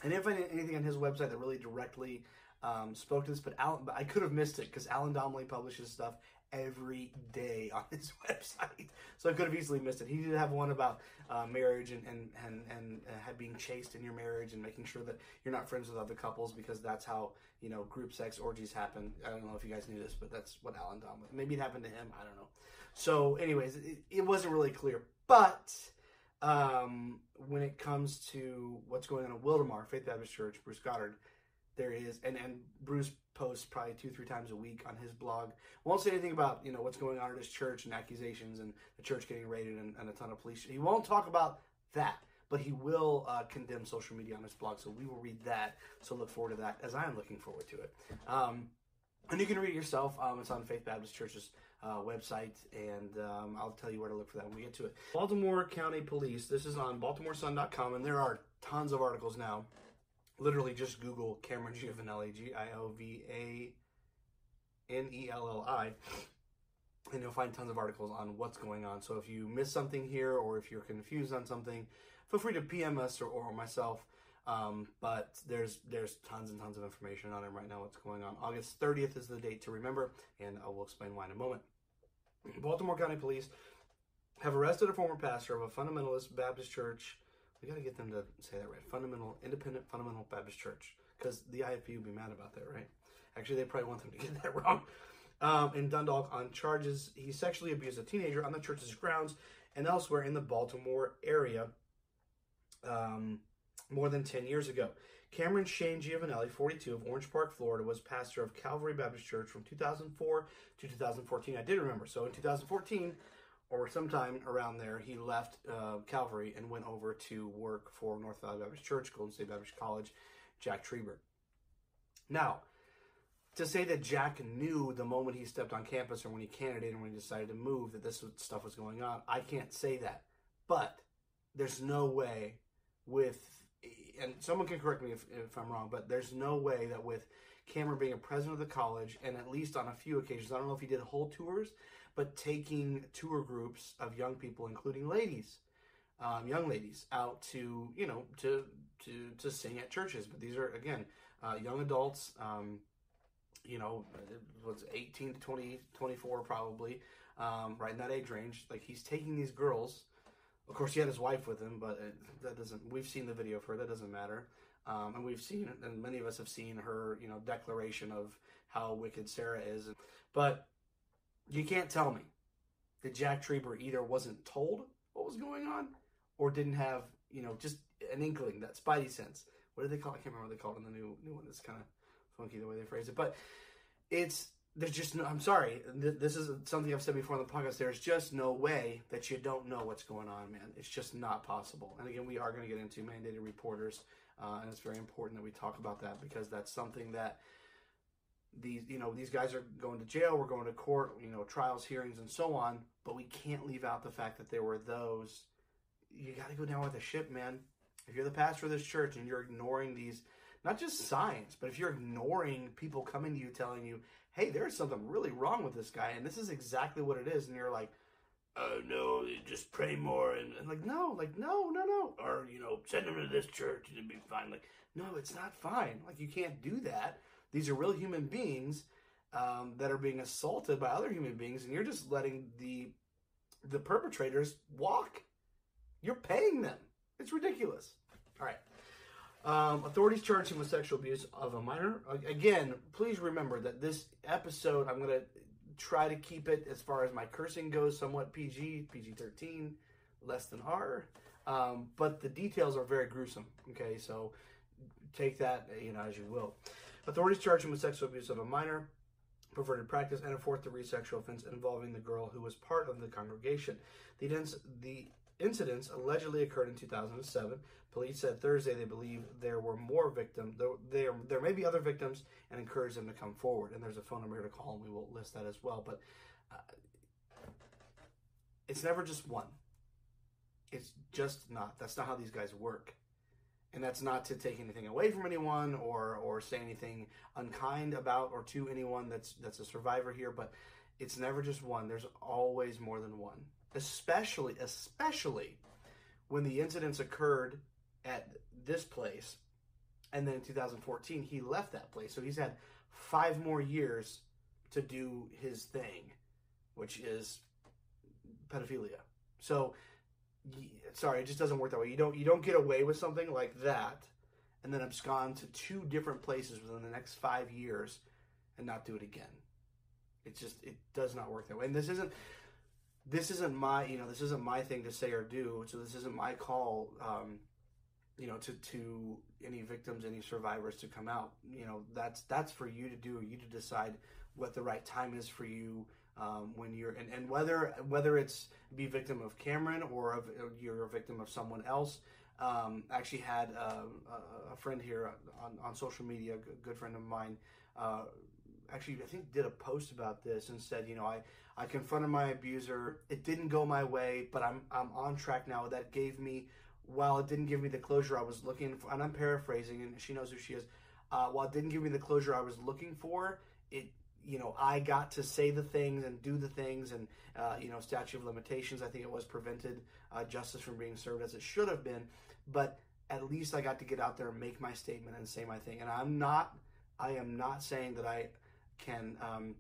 I didn't find anything on his website that really directly um, spoke to this, but Alan, but I could have missed it because Alan Donnelly publishes stuff every day on his *laughs* website. So I could have easily missed it. He did have one about uh, marriage and and and and uh, being chaste in your marriage and making sure that you're not friends with other couples because that's how you know group sex orgies happen. I don't know if you guys knew this, but that's what Alan Donnelly. Maybe it happened to him. I don't know. So, anyways, it, it wasn't really clear, but. Um, when it comes to what's going on at Wildomar Faith Baptist Church, Bruce Goddard, there is, and and Bruce posts probably two three times a week on his blog. Won't say anything about you know what's going on at his church and accusations and the church getting raided and, and a ton of police. He won't talk about that, but he will uh, condemn social media on his blog. So we will read that. So look forward to that as I am looking forward to it. Um, and you can read it yourself. Um, it's on Faith Baptist Church's uh, website, and um, I'll tell you where to look for that when we get to it. Baltimore County Police. This is on BaltimoreSun.com, and there are tons of articles now literally just Google Cameron Giovanelli, G I O V A N E L L I, and you'll find tons of articles on what's going on. So if you miss something here or if you're confused on something, feel free to PM us or, or myself. Um, but there's there's tons and tons of information on it right now. What's going on? August 30th is the date to remember, and I will explain why in a moment. Baltimore County Police have arrested a former pastor of a fundamentalist Baptist church we got to get them to say that right. Fundamental, independent, fundamental Baptist Church, because the IFB would be mad about that, right? Actually, they probably want them to get that *laughs* wrong. Um, in Dundalk on charges he sexually abused a teenager on the church's grounds and elsewhere in the Baltimore area um, more than 10 years ago. Cameron Shane Giovanelli, 42, of Orange Park, Florida, was pastor of Calvary Baptist Church from 2004 to 2014. I did remember. So in 2014, or sometime around there, he left uh, Calvary and went over to work for North Valley Baptist Church, Golden State Baptist College, Jack Trieber. Now, to say that Jack knew the moment he stepped on campus or when he candidated and when he decided to move that this stuff was going on, I can't say that. But there's no way with, and someone can correct me if, if I'm wrong, but there's no way that with Cameron being a president of the college, and at least on a few occasions, I don't know if he did whole tours, but taking tour groups of young people, including ladies, um, young ladies, out to you know to to to sing at churches. But these are again uh, young adults. Um, you know, was 18 to 20, 24 probably, um, right in that age range. Like he's taking these girls. Of course, he had his wife with him, but it, that doesn't. We've seen the video for her. That doesn't matter. Um, and we've seen, and many of us have seen her, you know, declaration of how wicked Sarah is. But you can't tell me that Jack Trieber either wasn't told what was going on or didn't have, you know, just an inkling, that spidey sense. What do they call? It? I can't remember what they called it in the new new one. It's kind of funky the way they phrase it, but it's there's just no. I'm sorry. This is something I've said before on the podcast. There's just no way that you don't know what's going on, man. It's just not possible. And again, we are going to get into mandated reporters, uh, and it's very important that we talk about that because that's something that these you know these guys are going to jail. We're going to court. You know, trials, hearings, and so on. But we can't leave out the fact that there were those. You got to go down with the ship, man. If you're the pastor of this church and you're ignoring these not just signs, but if you're ignoring people coming to you telling you, hey, there's something really wrong with this guy, and this is exactly what it is, and you're like, oh no, just pray more, and, and like, no, like, no, no, no, or, you know, send him to this church and it'll be fine. Like, no, it's not fine. Like, you can't do that. These are real human beings um, that are being assaulted by other human beings, and you're just letting the the perpetrators walk. You're paying them. It's ridiculous. All right. Um, authorities charged him with sexual abuse of a minor. Again, please remember that this episode, I'm going to try to keep it as far as my cursing goes, somewhat PG, PG 13, less than R. Um, but the details are very gruesome. Okay, so take that you know as you will. Authorities charged him with sexual abuse of a minor, perverted practice, and a fourth degree sexual offense involving the girl who was part of the congregation. The, the incidents allegedly occurred in 2007. Police said Thursday they believe there were more victims. There, there, may be other victims and encourage them to come forward. And there's a phone number to call, and we will list that as well. But uh, it's never just one. It's just not. That's not how these guys work. And that's not to take anything away from anyone or or say anything unkind about or to anyone that's that's a survivor here. But it's never just one. There's always more than one especially especially when the incidents occurred at this place and then in 2014 he left that place so he's had five more years to do his thing which is pedophilia so sorry it just doesn't work that way. You don't you don't get away with something like that and then abscond to two different places within the next five years and not do it again. It just it does not work that way. And this isn't this isn't my you know this isn't my thing to say or do. So this isn't my call um, you know to to any victims any survivors to come out. You know that's that's for you to do you to decide what the right time is for you um, when you're and, and whether whether it's be victim of cameron or of you're a victim of someone else um, actually had uh, a, a, friend here on, on social media a good friend of mine uh, actually I think did a post about this and said, you know, I I confronted my abuser. It didn't go my way, but I'm I'm on track now. That gave me while it didn't give me the closure I was looking for, and I'm paraphrasing, and she knows who she is. Uh, while it didn't give me the closure I was looking for, it you know I got to say the things and do the things, and uh, you know statute of limitations. I think it was prevented uh, justice from being served as it should have been, but at least I got to get out there and make my statement and say my thing. And I'm not I am not saying that I can um,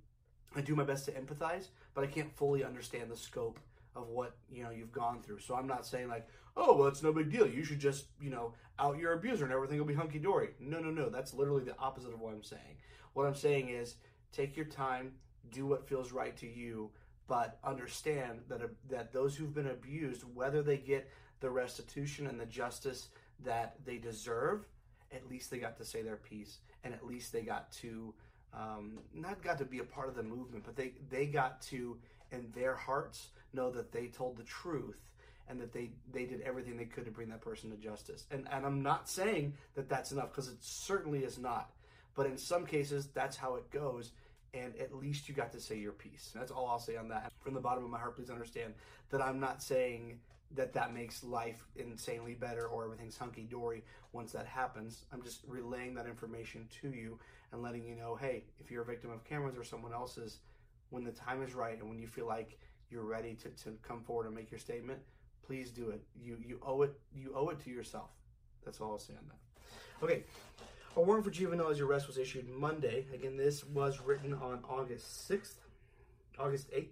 I do my best to empathize, but I can't fully understand the scope of what you know you've gone through. So I'm not saying like, oh well, it's no big deal. You should just you know out your abuser and everything will be hunky dory. No, no, no. That's literally the opposite of what I'm saying. What I'm saying is take your time, do what feels right to you, but understand that that those who've been abused, whether they get the restitution and the justice that they deserve, at least they got to say their piece, and at least they got to um, not got to be a part of the movement, but they they got to in their hearts know that they told the truth and that they they did everything they could to bring that person to justice. And and I'm not saying that that's enough because it certainly is not. But in some cases, that's how it goes. and at least you got to say your piece. That's all I'll say on that. From the bottom of my heart, please understand that I'm not saying that that makes life insanely better or everything's hunky dory once that happens. I'm just relaying that information to you and letting you know, hey, if you're a victim of Cameron's or someone else's, when the time is right and when you feel like you're ready to, to come forward and make your statement, please do it. You you owe it you owe it to yourself. That's all I'll say on that. Okay. A warrant for Giovanelli's arrest was issued Monday. Again, this was written on August 6th, August 8th.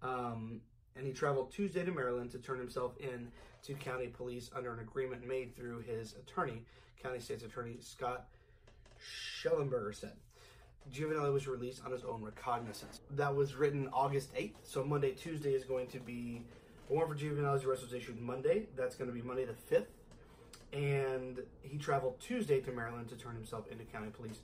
Um, and he traveled Tuesday to Maryland to turn himself in to county police under an agreement made through his attorney, County State's Attorney Scott Shellenberger said. Giovanelli was released on his own recognizance. That was written August 8th, so Monday, Tuesday is going to be. Warrant for Giovanelli's arrest was issued Monday. That's going to be Monday the 5th and he traveled Tuesday to Maryland to turn himself into county police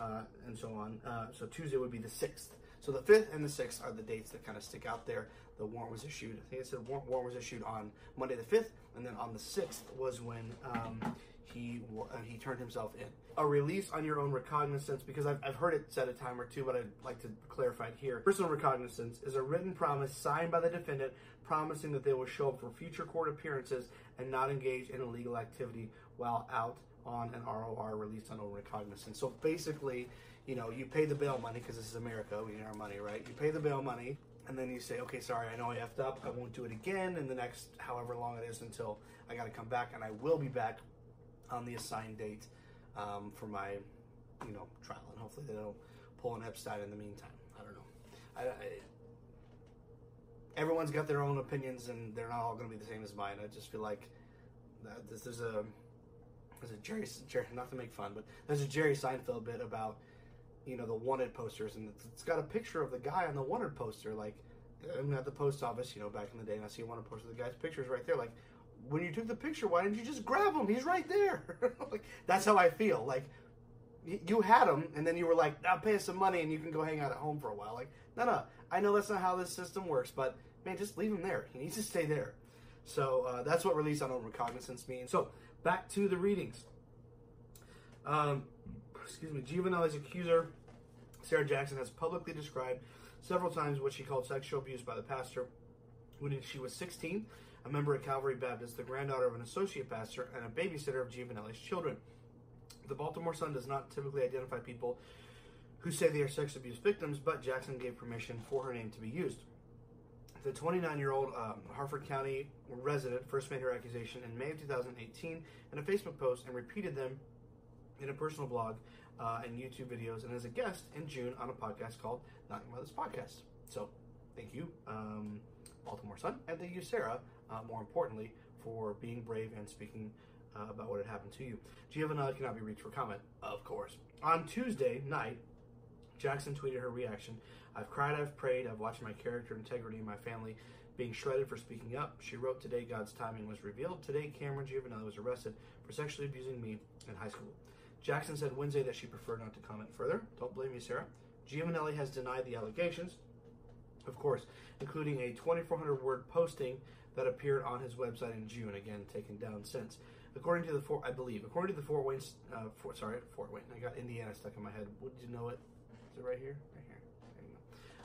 uh, and so on. Uh, so Tuesday would be the 6th. So the 5th and the 6th are the dates that kind of stick out there. The warrant was issued, I think it said warrant, warrant was issued on Monday the 5th, and then on the 6th was when um, he uh, he turned himself in. A release on your own recognizance, because I've, I've heard it said a time or two, but I'd like to clarify it here. Personal recognizance is a written promise signed by the defendant promising that they will show up for future court appearances and not engage in illegal activity while out on an ROR released on own recognizance. So basically, you know, you pay the bail money because this is America, we need our money, right? You pay the bail money, and then you say, okay, sorry, I know I effed up. I won't do it again in the next however long it is until I got to come back, and I will be back on the assigned date um, for my, you know, trial, and hopefully they don't pull an Epstein in the meantime. I don't know. I, I, everyone's got their own opinions, and they're not all going to be the same as mine. I just feel like this, there's a there's a Jerry, Jerry not to make fun, but there's a Jerry Seinfeld bit about you know the wanted posters, and it's, got a picture of the guy on the wanted poster. Like I'm at the post office, you know, back in the day, and I see a wanted poster. The guy's picture is right there. Like when you took the picture, why didn't you just grab him? He's right there. *laughs* like that's how I feel. Like you had him, and then you were like, "I'll pay us some money, and you can go hang out at home for a while." Like, no, no, I know that's not how this system works, but man, just leave him there. He needs to stay there. So uh, that's what release on recognizance means. So back to the readings. Um, excuse me. Giovanelli's accuser, Sarah Jackson, has publicly described several times what she called sexual abuse by the pastor when she was 16, a member of Calvary Baptist, the granddaughter of an associate pastor, and a babysitter of Giovanelli's children. The Baltimore Sun does not typically identify people who say they are sex abuse victims, but Jackson gave permission for her name to be used. The 29 year old um, Harford County resident first made her accusation in May of 2018 in a Facebook post and repeated them in a personal blog uh, and YouTube videos and as a guest in June on a podcast called Not Your Mother's Podcast. So, thank you, um, Baltimore Sun, and thank you, Sarah, uh, more importantly, for being brave and speaking uh, about what had happened to you. Giovanna cannot be reached for comment, of course. On Tuesday night, Jackson tweeted her reaction I've cried, I've prayed, I've watched my character, integrity, and my family being shredded for speaking up. She wrote, Today God's timing was revealed. Today Cameron Giovanelli was arrested for sexually abusing me in high school. Jackson said Wednesday that she preferred not to comment further. Don't blame me, Sarah. Giovanelli has denied the allegations, of course, including a 2,400 word posting that appeared on his website in June, again taken down since. According to the Fort, I believe, according to the Fort Wayne, uh, Fort, sorry, Fort Wayne. I got Indiana stuck in my head. Would you know it? Is it right here? Right here. There you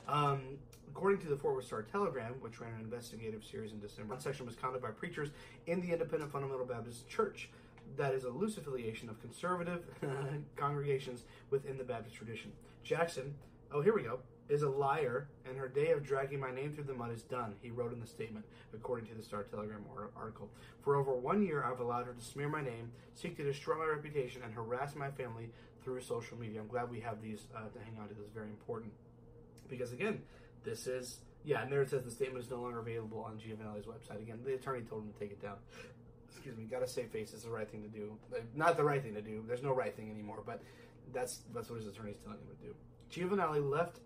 go. Um, according to the Fort Worth Star Telegram, which ran an investigative series in December, one section was conducted by preachers in the Independent Fundamental Baptist Church. That is a loose affiliation of conservative *laughs* congregations within the Baptist tradition. Jackson, oh, here we go, is a liar, and her day of dragging my name through the mud is done, he wrote in the statement, according to the Star Telegram article. For over one year, I've allowed her to smear my name, seek to destroy my reputation, and harass my family through social media. I'm glad we have these uh, to hang on to. This is very important. Because, again, this is, yeah, and there it says the statement is no longer available on Giovanelli's website. Again, the attorney told him to take it down. Excuse me, gotta save face. It's the right thing to do. Not the right thing to do. There's no right thing anymore, but that's that's what his attorney's telling him to do. Giovanelli left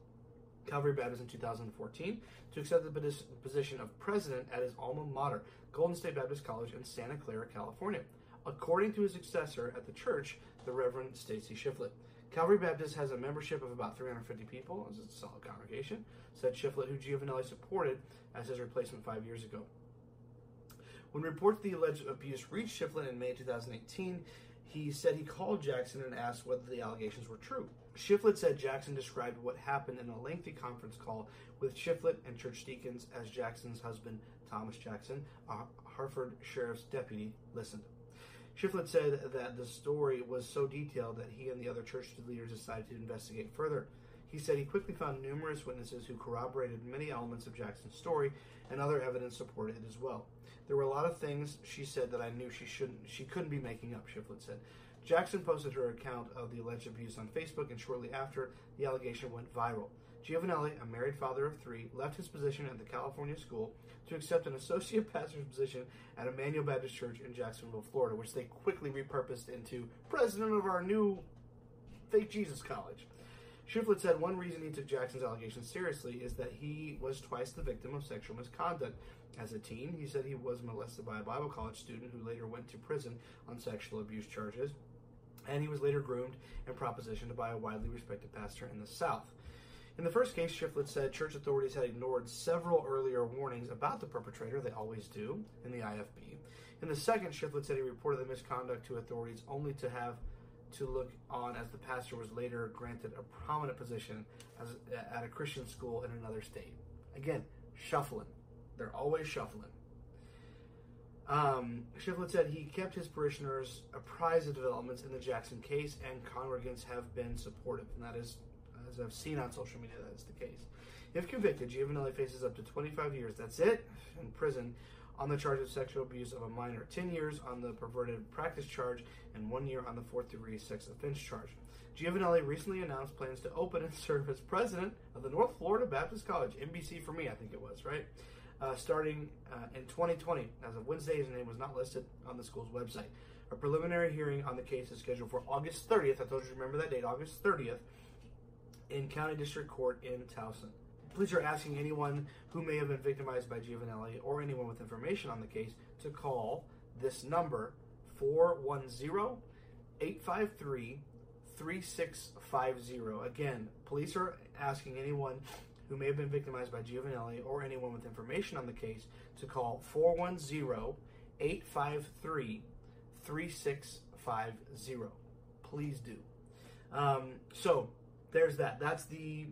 Calvary Baptist in 2014 to accept the position of president at his alma mater, Golden State Baptist College in Santa Clara, California, according to his successor at the church, the Reverend Stacy Shiflett. Calvary Baptist has a membership of about 350 people. It's a solid congregation, said Shiflett, who Giovanelli supported as his replacement five years ago. When reports of the alleged abuse reached Shiflett in May 2018, he said he called Jackson and asked whether the allegations were true. Shiflett said Jackson described what happened in a lengthy conference call with Shiflett and church deacons as Jackson's husband, Thomas Jackson, a Harford sheriff's deputy, listened. Shiflett said that the story was so detailed that he and the other church leaders decided to investigate further. He said he quickly found numerous witnesses who corroborated many elements of Jackson's story, and other evidence supported it as well. There were a lot of things she said that I knew she shouldn't, she couldn't be making up. Shiflett said. Jackson posted her account of the alleged abuse on Facebook, and shortly after, the allegation went viral. Giovanelli, a married father of three, left his position at the California school to accept an associate *laughs* pastor's position at Emmanuel Baptist Church in Jacksonville, Florida, which they quickly repurposed into president of our new fake Jesus College. Shiflett said one reason he took Jackson's allegations seriously is that he was twice the victim of sexual misconduct. As a teen, he said he was molested by a Bible college student who later went to prison on sexual abuse charges, and he was later groomed and propositioned by a widely respected pastor in the South. In the first case, Shiflett said church authorities had ignored several earlier warnings about the perpetrator, they always do, in the IFB. In the second, Shiflett said he reported the misconduct to authorities only to have to look on as the pastor was later granted a prominent position as, at a Christian school in another state. Again, shuffling. They're always shuffling. Um, Shiflett said he kept his parishioners apprised of developments in the Jackson case, and congregants have been supportive, and that is as I've seen on social media, that is the case. If convicted, Giovanelli faces up to 25 years, that's it, in prison on the charge of sexual abuse of a minor, 10 years on the perverted practice charge, and one year on the fourth degree sex offense charge. Giovanelli recently announced plans to open and *laughs* serve as president of the North Florida Baptist College, NBC for me, I think it was, right? Uh, starting uh, in 2020. As of Wednesday, his name was not listed on the school's website. A preliminary hearing on the case is scheduled for August 30th. I told you to remember that date, August 30th in County District Court in Towson. Police are asking anyone who may have been victimized by Giovanelli or anyone with information on the case to call this number 410 853 3650. Again, police are asking anyone who may have been victimized by Giovanelli or anyone with information on the case to call 410 853 3650. Please do. Um, so, there's that. That's the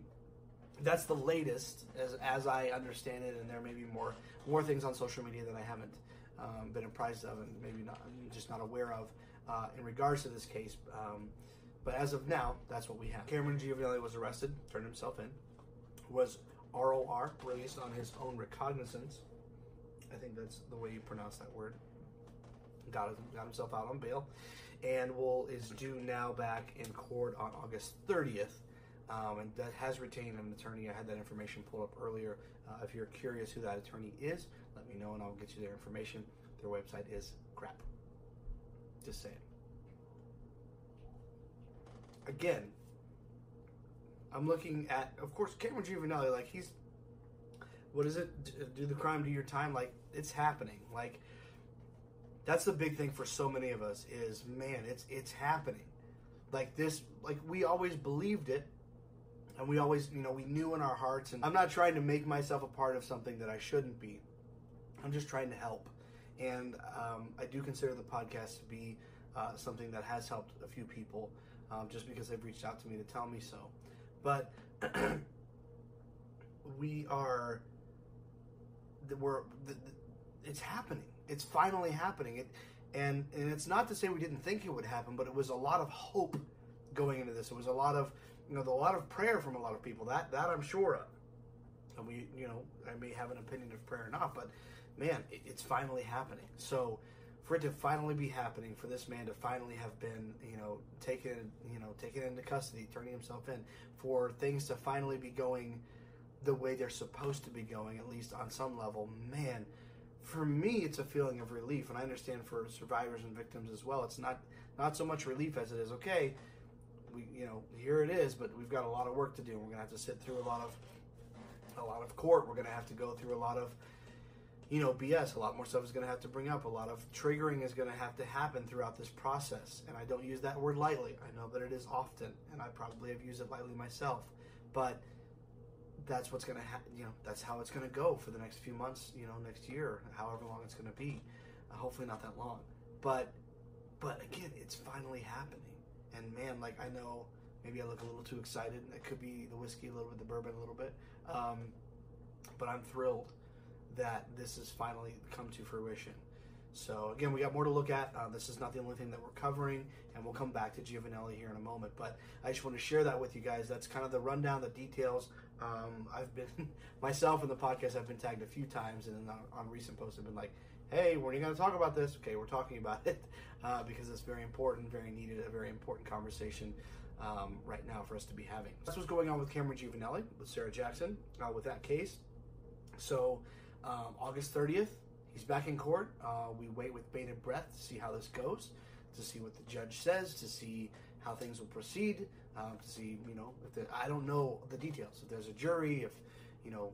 that's the latest as as I understand it, and there may be more more things on social media that I haven't um, been apprised of, and maybe not just not aware of uh, in regards to this case. Um, but as of now, that's what we have. Cameron Giovanelli was arrested, turned himself in, was ROR released on his own recognizance. I think that's the way you pronounce that word. Got, got himself out on bail, and will is due now back in court on August 30th um, and that has retained an attorney. I had that information pulled up earlier. Uh, if you're curious who that attorney is, let me know and I'll get you their information. Their website is crap. Just saying. Again, I'm looking at, of course, Cameron Giovanelli. Like he's, what is it? Do the crime, do your time. Like it's happening. Like that's the big thing for so many of us is man, it's it's happening. Like this, like we always believed it and we always, you know, we knew in our hearts. And I'm not trying to make myself a part of something that I shouldn't be. I'm just trying to help. And um, I do consider the podcast to be uh, something that has helped a few people um, just because they've reached out to me to tell me so. But *clears throat* we are, we're, it's happening. It's finally happening. It, and, and it's not to say we didn't think it would happen, but it was a lot of hope going into this. It was a lot of you know, a lot of prayer from a lot of people. That that I'm sure of. And we, you know, I may have an opinion of prayer or not, but man, it, it's finally happening. So for it to finally be happening, for this man to finally have been, you know, taken, you know, taken into custody, turning himself in, for things to finally be going the way they're supposed to be going, at least on some level, man, for me, it's a feeling of relief, and I understand for survivors and victims as well. It's not not so much relief as it is okay we you know here it is, but we've got a lot of work to do. We're gonna have to sit through a lot of a lot of court. We're gonna have to go through a lot of you know BS. A lot more stuff is gonna have to bring up. A lot of triggering is gonna have to happen throughout this process. And I don't use that word lightly. I know that it is often, and I probably have used it lightly myself. But that's what's gonna happen. You know, that's how it's gonna go for the next few months. You know, next year, however long it's gonna be. Uh, hopefully not that long. But but again, it's finally happening and man, like I know Maybe I look a little too excited. And it could be the whiskey, a little bit, the bourbon, a little bit. Um, but I'm thrilled that this has finally come to fruition. So again, we got more to look at. Uh, this is not the only thing that we're covering, and we'll come back to Giovanelli here in a moment. But I just want to share that with you guys. That's kind of the rundown, the details. Um, I've been *laughs* myself in the podcast. I've been tagged a few times, and on, on recent posts, I've been like, "Hey, when are you going to talk about this?" Okay, we're talking about *laughs* it uh, because it's very important, very needed, a very important conversation um, right now for us to be having. That's what's going on with Cameron Giovanelli with Sarah Jackson uh, with that case. So um, August 30th, he's back in court. Uh, we wait with bated breath to see how this goes, to see what the judge says, to see how things will proceed, um, to see, you know, if the, I don't know the details. If there's a jury, if, you know,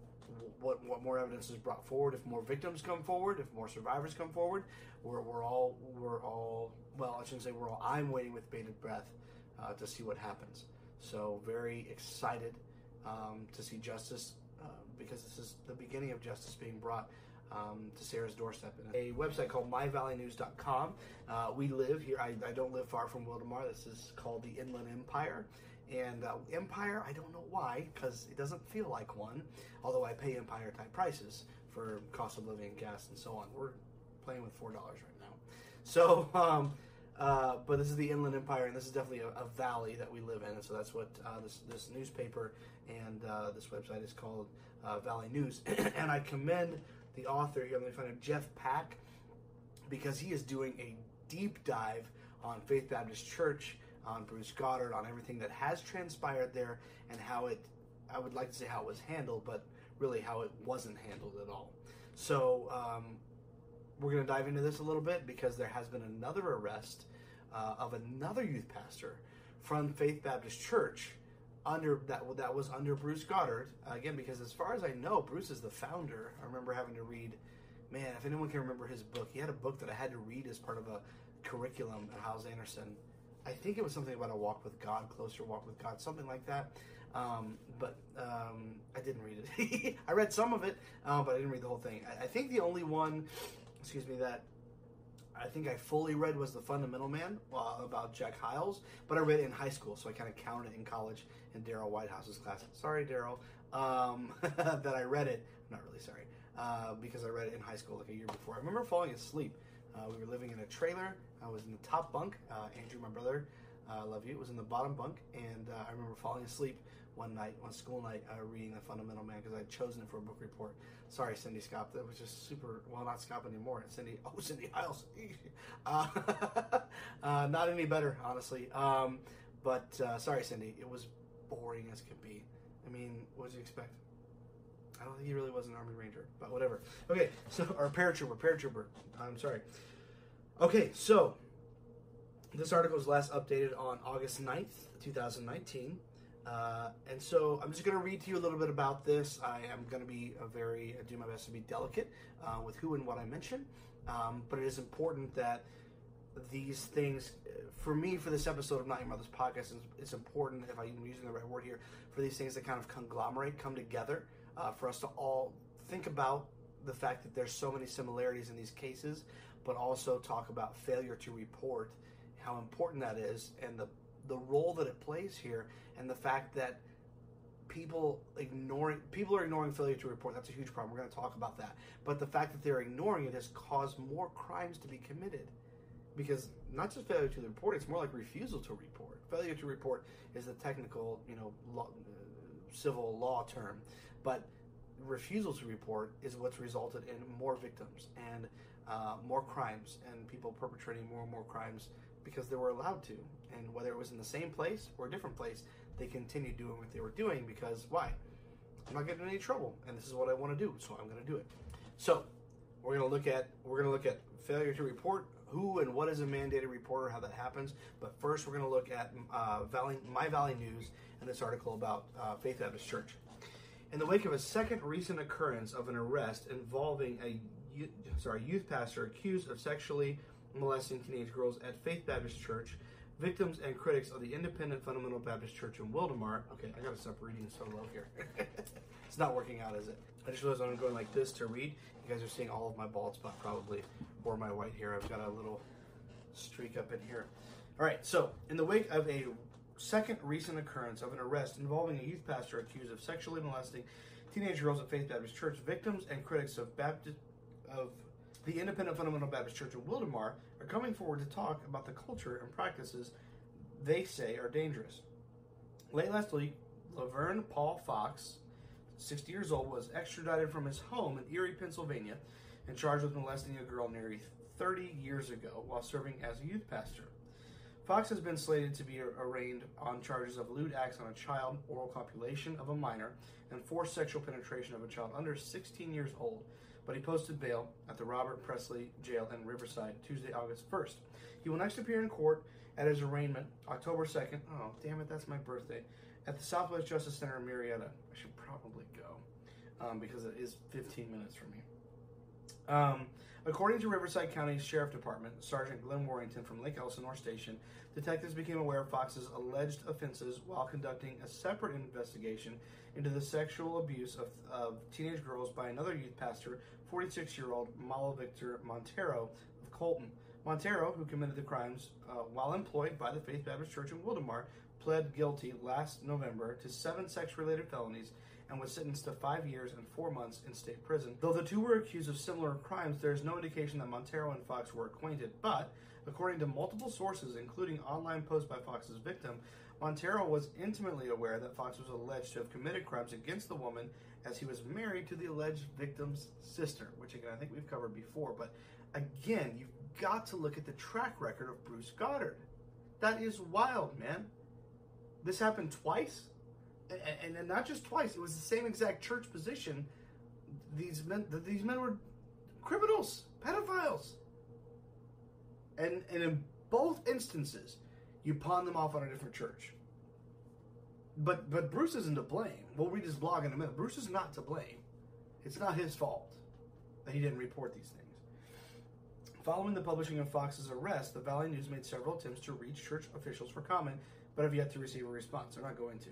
what what more evidence is brought forward, if more victims come forward, if more survivors come forward, we're, we're all we're all well, I shouldn't say we're all. I'm waiting with bated breath uh, to see what happens. So very excited um, to see justice uh, because this is the beginning of justice being brought um, to Sarah's doorstep. A website called myvalleynews.com. Uh, we live here. I, I, don't live far from Wildomar. This is called the Inland Empire. And uh, Empire, I don't know why, because it doesn't feel like one. Although I pay Empire type prices for cost of living, gas, and so on. We're playing with four dollars right now. So, *laughs* um, uh, but this is the Inland Empire, and this is definitely a, a valley that we live in. And so that's what uh, this this newspaper and uh, this website is called uh, Valley News. *clears throat* and I commend the author here. Let me find it, Jeff Pack, because he is doing a deep dive on Faith Baptist Church, on Bruce Goddard, on everything that has transpired there, and how it. I would like to say how it was handled, but really how it wasn't handled at all. So um, we're going to dive into this a little bit because there has been another arrest uh, of another youth pastor from Faith Baptist Church under that that was under Bruce Goddard again because as far as I know Bruce is the founder. I remember having to read man if anyone can remember his book he had a book that I had to read as part of a curriculum at Hyles Anderson. I think it was something about a walk with God, closer walk with God, something like that. Um, but um, I didn't read it. *laughs* I read some of it, uh, but I didn't read the whole thing. I, I think the only one excuse me, that I think I fully read was The Fundamental Man uh, about Jack Hyles, but I read it in high school, so I kind of counted it in college in Daryl Whitehouse's class. Sorry, Daryl, um, *laughs* that I read it. I'm not really sorry, uh, because I read it in high school like a year before. I remember falling asleep. Uh, we were living in a trailer. I was in the top bunk. Uh, Andrew, my brother, I uh, love you, was in the bottom bunk, and uh, I remember falling asleep one night, one school night, uh, reading The Fundamental Man because I'd chosen it for a book report. Sorry, Cindy Scott. That was just super. Well, not Scott anymore. Cindy. Oh, Cindy Hyles. *laughs* uh, *laughs* uh, not any better, honestly. Um, but sorry, Cindy. It was boring as could be. I mean, what did you expect? I don't think he really was an Army Ranger, but whatever. Okay, so or paratrooper, paratrooper. I'm sorry. Okay, so this article was last updated on August 9th, 2019. Uh, and so I'm just going to read to you a little bit about this. I am going to be a very uh, do my best to be delicate uh, with who and what I mention, um, but it is important that these things, uh, for me, for this episode of Not Your Mother's podcast, it's important if I'm using the right word here for these things to kind of conglomerate, come together, uh, for us to all think about the fact that there's so many similarities in these cases, but also talk about failure to report, how important that is, and the the role that it plays here and the fact that people ignoring people are ignoring failure to report. That's a huge problem. We're going to talk about that. But the fact that they're ignoring it has caused more crimes to be committed because not just failure to report it's more like refusal to report. Failure to report is the technical you know law, uh, civil law term but refusal to report is what's resulted in more victims. And uh, more crimes and people perpetrating more and more crimes because they were allowed to. And whether it was in the same place or a different place, they continued doing what they were doing because why? I'm not getting in any trouble, and this is what I want to do, so I'm going to do it. So we're going to look at we're going to look at failure to report, who and what is a mandated reporter, how that happens. But first, we're going to look at uh, Valley, My Valley News and this article about uh, Faith Baptist Church. In the wake of a second recent occurrence of an arrest involving a sorry youth pastor accused of sexually molesting teenage girls at Faith Baptist Church, victims and critics of the Independent Fundamental Baptist Church in Wildomar. Okay, I gotta stop reading so low here. *laughs* it's not working out, is it? I just realized I'm going like this to read. You guys are seeing all of my bald spot probably, or my white hair. I've got a little streak up in here. All right, so in the wake of a second recent occurrence of an arrest involving a youth pastor accused of sexually molesting teenage girls at Faith Baptist Church. Victims and critics of Baptist of the Independent Fundamental Baptist Church of Wildomar are coming forward to talk about the culture and practices they say are dangerous. Late last week, Laverne Paul Fox, 60 years old, was extradited from his home in Erie, Pennsylvania, and charged with molesting a girl nearly 30 years ago while serving as a youth pastor. Fox has been slated to be arraigned on charges of lewd acts on a child, oral copulation of a minor, and forced sexual penetration of a child under 16 years old. But he posted bail at the Robert Presley Jail in Riverside Tuesday, August 1st. He will next appear in court at his arraignment October 2nd. Oh, damn it, that's my birthday. At the Southwest Justice Center in Murrieta. I should probably go um, because it is 15 minutes from me. Um, according to Riverside County Sheriff Department, Sergeant Glenn Warrington from Lake Elsinore Station, detectives became aware of Fox's alleged offenses while conducting a separate investigation into the sexual abuse of, of teenage girls by another youth pastor, 46 year old Malo Victor Montero of Colton. Montero, who committed the crimes uh, while employed by the Faith Baptist Church in Wildomar, pled guilty last November to seven sex related felonies and was sentenced to five years and four months in state prison. Though the two were accused of similar crimes, there is no indication that Montero and Fox were acquainted. But, according to multiple sources, including online posts by Fox's victim, Montero was intimately aware that Fox was alleged to have committed crimes against the woman as he was married to the alleged victim's sister, which again I think we've covered before. But again, you've got to look at the track record of Bruce Goddard. That is wild, man. This happened twice and, and not just twice. It was the same exact church position. These men, these men were criminals, pedophiles, and and in both instances, you pawn them off on a different church. But but Bruce isn't to blame. We'll read his blog in a minute. Bruce is not to blame. It's not his fault that he didn't report these things. Following the publishing of Fox's arrest, the Valley News made several attempts to reach church officials for comment, but have yet to receive a response. They're not going to.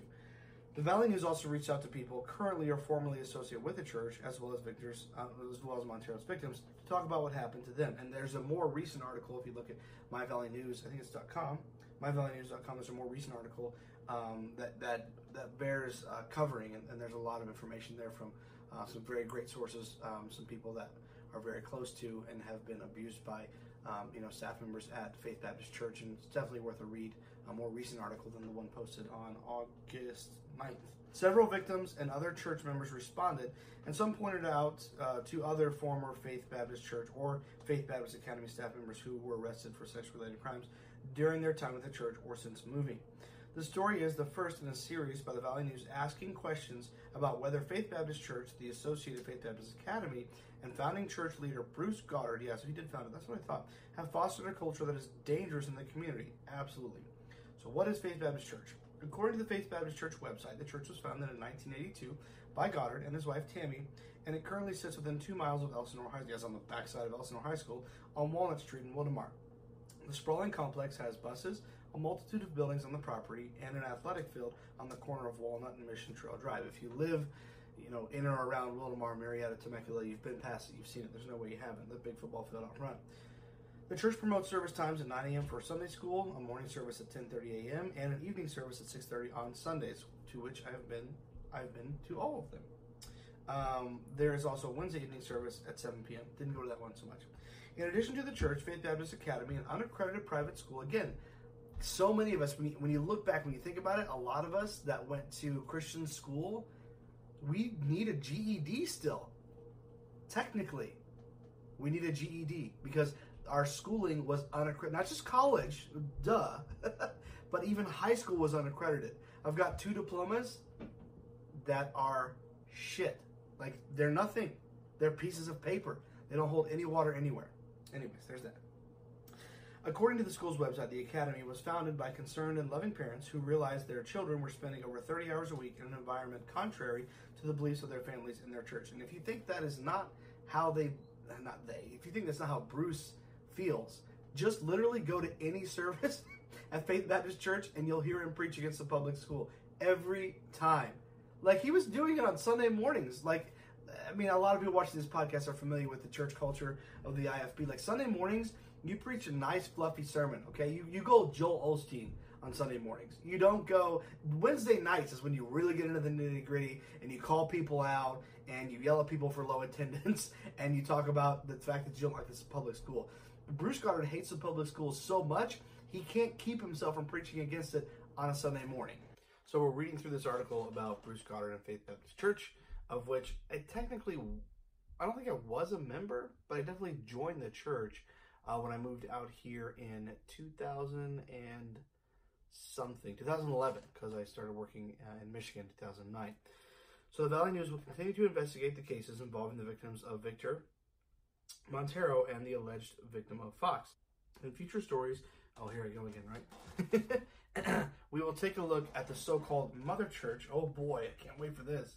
The Valley News also reached out to people currently or formerly associated with the church, as well as victors, uh, as well as Montero's victims, to talk about what happened to them. And there's a more recent article if you look at My Valley News. I think it's .com. MyValleyNews.com. There's a more recent article um, that that that bears uh, covering, and, and, there's a lot of information there from uh, some very great sources, um, some people that are very close to and have been abused by um, you know staff members at Faith Baptist Church, and it's definitely worth a read. A more recent article than the one posted on August 9th. Several victims and other church members responded, and some pointed out uh, to other former Faith Baptist Church or Faith Baptist Academy staff members who were arrested for sex related crimes during their time at the church or since moving. The story is the first in a series by the Valley News asking questions about whether Faith Baptist Church, the Associated Faith Baptist Academy, and founding church leader Bruce Goddard, yes, he did found it, that's what I thought, have fostered a culture that is dangerous in the community. Absolutely. So, what is Faith Baptist Church? According to the Faith Baptist Church website, the church was founded in 1982 by Goddard and his wife Tammy, and it currently sits within two miles of Elsinore High School, yes, on the backside of Elsinore High School, on Walnut Street in Wildomar. The sprawling complex has buses, a multitude of buildings on the property, and an athletic field on the corner of Walnut and Mission Trail Drive. If you live, you know, in or around Wildomar, Murrieta, Temecula, you've been past it, you've seen it. There's no way you haven't. The big football field out front. The church promotes service times at 9 a.m. for Sunday school, a morning service at 10:30 a.m., and an evening service at 6:30 on Sundays, to which I have been I've been to all of them. Um, there is also Wednesday evening service at 7 p.m. Didn't go to that one so much. In addition to the church, Faith Baptist Academy, an unaccredited private school. Again, so many of us, when you, when you look back, when you think about it, a lot of us that went to Christian school, we need a GED still. Technically, we need a GED because our schooling was unaccredited. Not just college, duh, *laughs* but even high school was unaccredited. I've got two diplomas that are shit. Like they're nothing. They're pieces of paper. They don't hold any water anywhere. Anyways, there's that. According to the school's website, the academy was founded by concerned and loving parents who realized their children were spending over 30 hours a week in an environment contrary to the beliefs of their families and their church. And if you think that is not how they, not they, if you think that's not how Bruce feels. Just literally go to any *laughs* service at Faith Baptist Church and you'll hear him preach against the public school every time. Like he was doing it on Sunday mornings. Like, I mean, a lot of people watching this podcast are familiar with the church culture of the IFB. Like Sunday mornings, you preach a nice fluffy sermon. Okay, you you go Joel Osteen on Sunday mornings. You don't go Wednesday nights is when you really get into the nitty gritty and you call people out and you yell at people for low *laughs* attendance and you talk about the fact that you don't like this public school. Bruce Goddard hates the public schools so much he can't keep himself from preaching against it on a Sunday morning. So we're reading through this article about Bruce Goddard and Faith Baptist Church, of which I technically, I don't think I was a member, but I definitely joined the church uh, when I moved out here in 2000 and something, 2011, because I started working uh, in Michigan in 2009. So the Valley News will continue to investigate the cases involving the victims of Victor Montero and the alleged victim of Fox. In future stories, oh, here I go again, right? *laughs* we will take a look at the so-called Mother Church. Oh boy, I can't wait for this.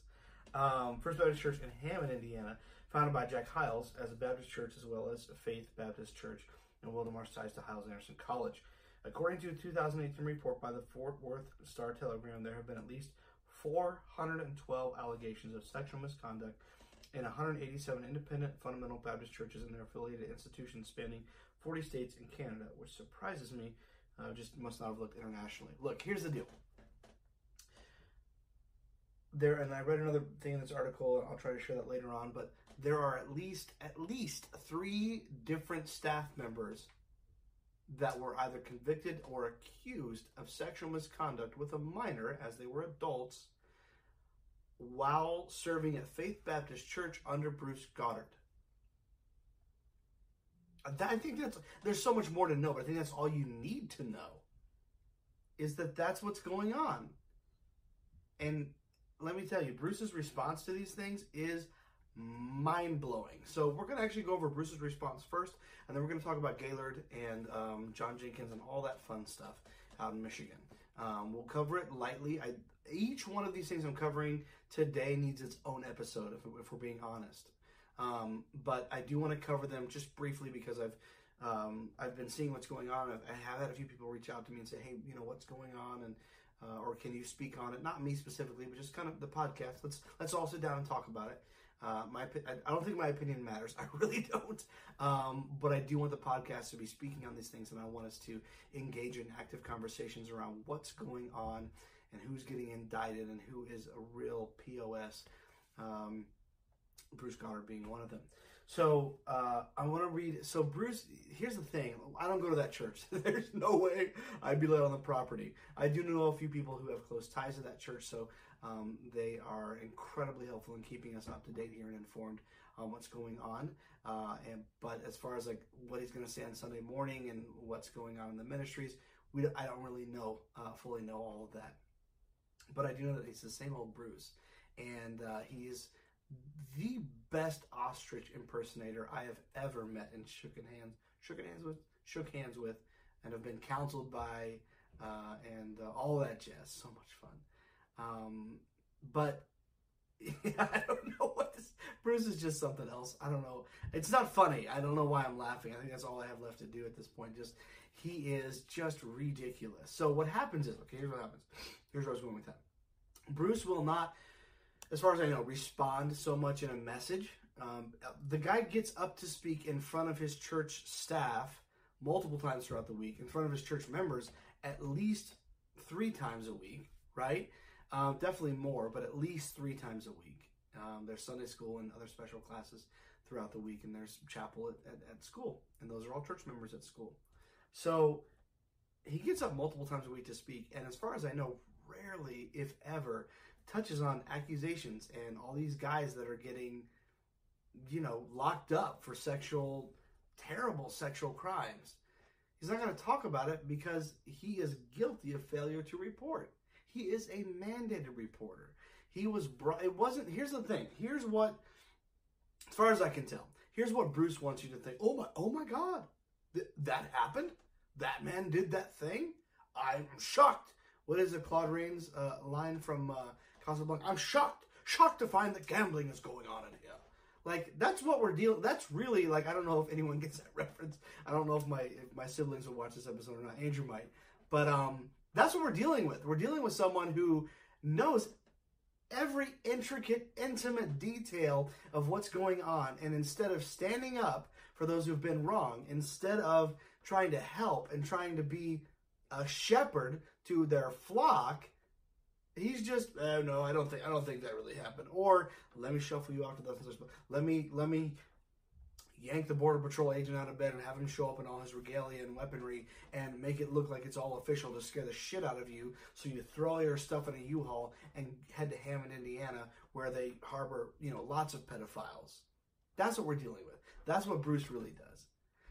Um, First Baptist Church in Hammond, Indiana, founded by Jack Hyles as a Baptist church as well as a Faith Baptist Church in Wildomar's ties to Hyles Anderson College. According to a 2018 report by the Fort Worth Star Telegram, there have been at least 412 allegations of sexual misconduct in 187 independent fundamental Baptist churches and their affiliated institutions spanning 40 states and Canada, which surprises me. Uh, just must not have looked internationally. Look, here's the deal. There, and I read another thing in this article. I'll try to share that later on. But there are at least at least three different staff members that were either convicted or accused of sexual misconduct with a minor as they were adults while serving at Faith Baptist Church under Bruce Goddard. I think that's there's so much more to know, but I think that's all you need to know is that that's what's going on. And let me tell you, Bruce's response to these things is mind blowing. So we're going to actually go over Bruce's response first, and then we're going to talk about Gaylord and um, John Jenkins and all that fun stuff out in Michigan. Um, we'll cover it lightly. I, each one of these things I'm covering today needs its own episode, if, if we're being honest. Um, but I do want to cover them just briefly because I've um, I've been seeing what's going on. I've, I have had a few people reach out to me and say, "Hey, you know what's going on?" and uh, or can you speak on it? Not me specifically, but just kind of the podcast. Let's let's all sit down and talk about it. Uh, my I don't think my opinion matters. *laughs* I really don't. Um, but I do want the podcast to be speaking on these things, and I want us to engage in active conversations around what's going on and who's getting indicted and who is a real POS. Um, Bruce Goddard being one of them. So uh, I want to read. So Bruce, here's the thing. I don't go to that church. *laughs* There's no way I'd be let on the property. I do know a few people who have close ties to that church, so um, they are incredibly helpful in keeping us up to date here and informed on what's going on. Uh, and but as far as like what he's going to say on Sunday morning and what's going on in the ministries, we I don't really know uh, fully know all of that. But I do know that he's the same old Bruce, and uh, he's the best ostrich impersonator I have ever met and shook hands, shook hands with, shook hands with, and have been counseled by, uh, and uh, all that jazz. So much fun. Um, but *laughs* I don't know what this. Bruce is just something else. I don't know. It's not funny. I don't know why I'm laughing. I think that's all I have left to do at this point. Just he is just ridiculous. So what happens is okay. Here's what happens. Here's where I was going with that. Bruce will not as far as I know, respond so much in a message. Um, the guy gets up to speak in front of his church staff multiple times throughout the week, in front of his church members at least three times a week, right? Um, definitely more, but at least three times a week. Um, there's Sunday school and other special classes throughout the week, and there's chapel at, at, at school, and those are all church members at school. So he gets up multiple times a week to speak, and as far as I know, rarely, if ever, touches on accusations and all these guys that are getting, you know, locked up for sexual, terrible sexual crimes. He's not going to talk about it because he is guilty of failure to report. He is a mandated reporter. He was brought, it wasn't, here's the thing. Here's what, as far as I can tell, here's what Bruce wants you to think. Oh my, oh my God, Th- that happened? That man did that thing? I'm shocked. What is it, Claude Rains' uh, line from uh, Casablanca. I'm shocked, shocked to find that gambling is going on in here. Like that's what we're dealing. That's really like I don't know if anyone gets that *laughs* reference. I don't know if my if my siblings will watch this episode or not. Andrew might, but um, that's what we're dealing with. We're dealing with someone who knows every intricate, intimate detail of what's going on, and instead of standing up for those who've been wrong, instead of trying to help and trying to be a shepherd to their flock, he's just uh, no, I don't think I don't think that really happened. Or let me shuffle you off to the let me let me yank the border patrol agent out of bed and have him show up in all his regalia and weaponry and make it look like it's all official to scare the shit out of you. So you throw all your stuff in a U-Haul and head to Hammond, Indiana, where they harbor you know lots of pedophiles. That's what we're dealing with. That's what Bruce really does.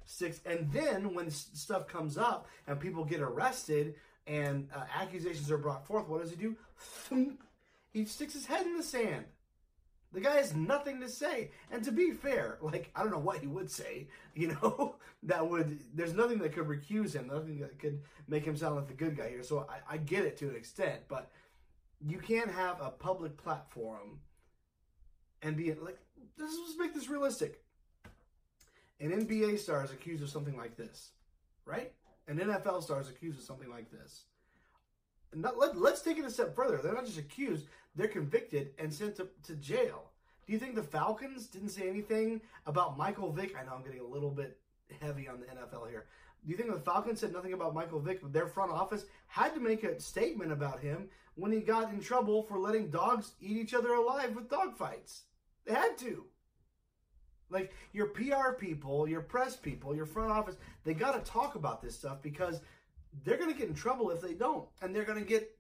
Six, and then when stuff comes up and people get arrested and uh, accusations are brought forth, what does he do? He sticks his head in the sand. The guy has nothing to say. And to be fair, like, I don't know what he would say, *laughs* you know, that would, there's nothing that could recuse him, nothing that could make him sound like the good guy here. So I, I get it to an extent, but you can't have a public platform and be like, let's just make this realistic. An NBA star is accused of something like this, right? An NFL star is accused of something like this. Not, let, let's take it a step further. They're not just accused, they're convicted and sent to, to jail. Do you think the Falcons didn't say anything about Michael Vick? I know I'm getting a little bit heavy on the NFL here. Do you think the Falcons said nothing about Michael Vick? Their front office had to make a statement about him when he got in trouble for letting dogs eat each other alive with dog fights. They had to. Like your PR people, your press people, your front office, they got to talk about this stuff because they're going to get in trouble if they don't. And they're going to get